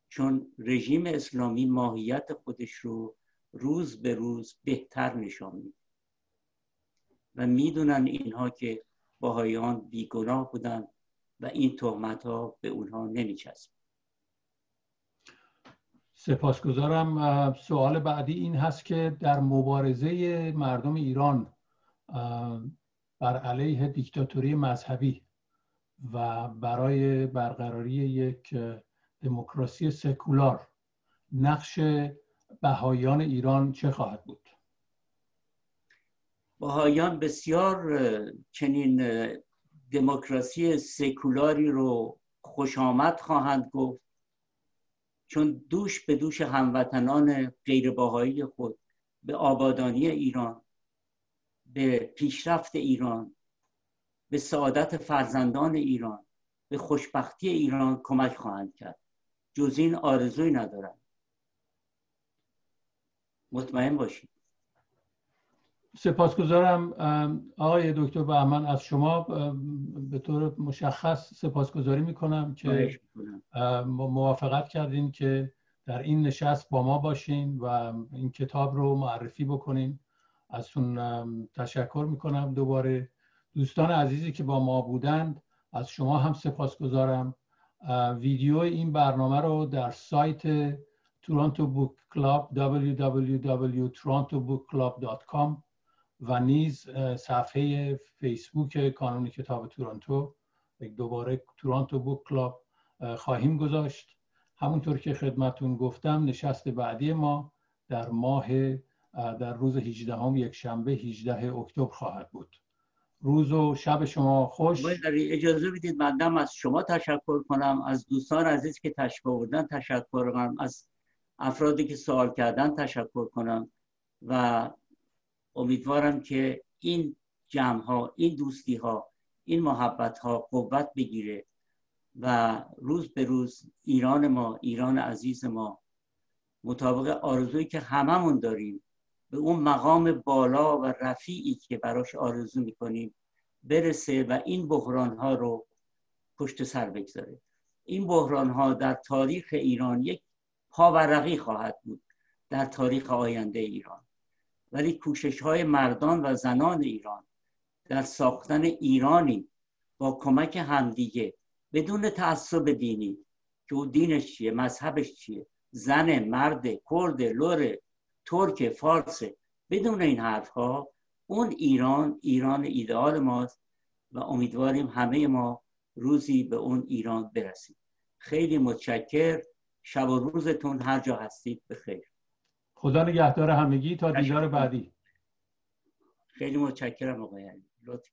چون رژیم اسلامی ماهیت خودش رو روز به روز بهتر نشان میده. و می‌دونن اینها که باهایان بیگناه بودن و این تهمت ها به اونها نمیچسب سپاسگزارم. سوال بعدی این هست که در مبارزه مردم ایران بر علیه دیکتاتوری مذهبی و برای برقراری یک دموکراسی سکولار نقش بهایان ایران چه خواهد بود؟ بهایان بسیار چنین دموکراسی سکولاری رو خوش آمد خواهند گفت. چون دوش به دوش هموطنان غیر باهایی خود به آبادانی ایران به پیشرفت ایران به سعادت فرزندان ایران به خوشبختی ایران کمک خواهند کرد. جز این آرزوی ندارند مطمئن باشید. سپاسگزارم آقای دکتر بهمن از شما به طور مشخص سپاسگزاری می‌کنم که موافقت کردین که در این نشست با ما باشین و این کتاب رو معرفی بکنین. ازتون تشکر می‌کنم. دوباره دوستان عزیزی که با ما بودند از شما هم سپاسگزارم. ویدیو این برنامه رو در سایت تورانتو بوک کلاب www.torontobookclub.com و نیز صفحه فیسبوک کانون کتاب تورانتو دوباره تورانتو بوک کلاب خواهیم گذاشت. همونطور که خدمتون گفتم نشست بعدی ما در ماه در روز 18 هم یک شنبه 18 اکتبر خواهد بود. روز و شب شما خوش. اجازه بدید مندم از شما تشکر کنم. از دوستان عزیز که تشکر بودن تشکر کنم. از افرادی که سوال کردن تشکر کنم. و امیدوارم که این جمع ها این دوستی ها این محبت ها قوت بگیره و روز به روز ایران ما ایران عزیز ما مطابق آرزویی که هممون داریم به اون مقام بالا و رفیعی که براش آرزو می‌کنیم برسه و این بحران ها رو پشت سر بگذاره. این بحران ها در تاریخ ایران یک پاورقی خواهد بود در تاریخ آینده ایران. ولی کوشش های مردان و زنان ایران در ساختن ایرانی با کمک همدیگه بدون تعصب دینی که او دینش چیه مذهبش چیه زن مرد کرد لور ترک فارس بدون این حرف ها اون ایران ایران ایدئال ماست و امیدواریم همه ما روزی به اون ایران برسیم. خیلی متشکر. شب و روزتون هر جا هستید بخیر. خدا نگهدار همگی تا دیدار بعدی. خیلی متشکرم آقای علی لطف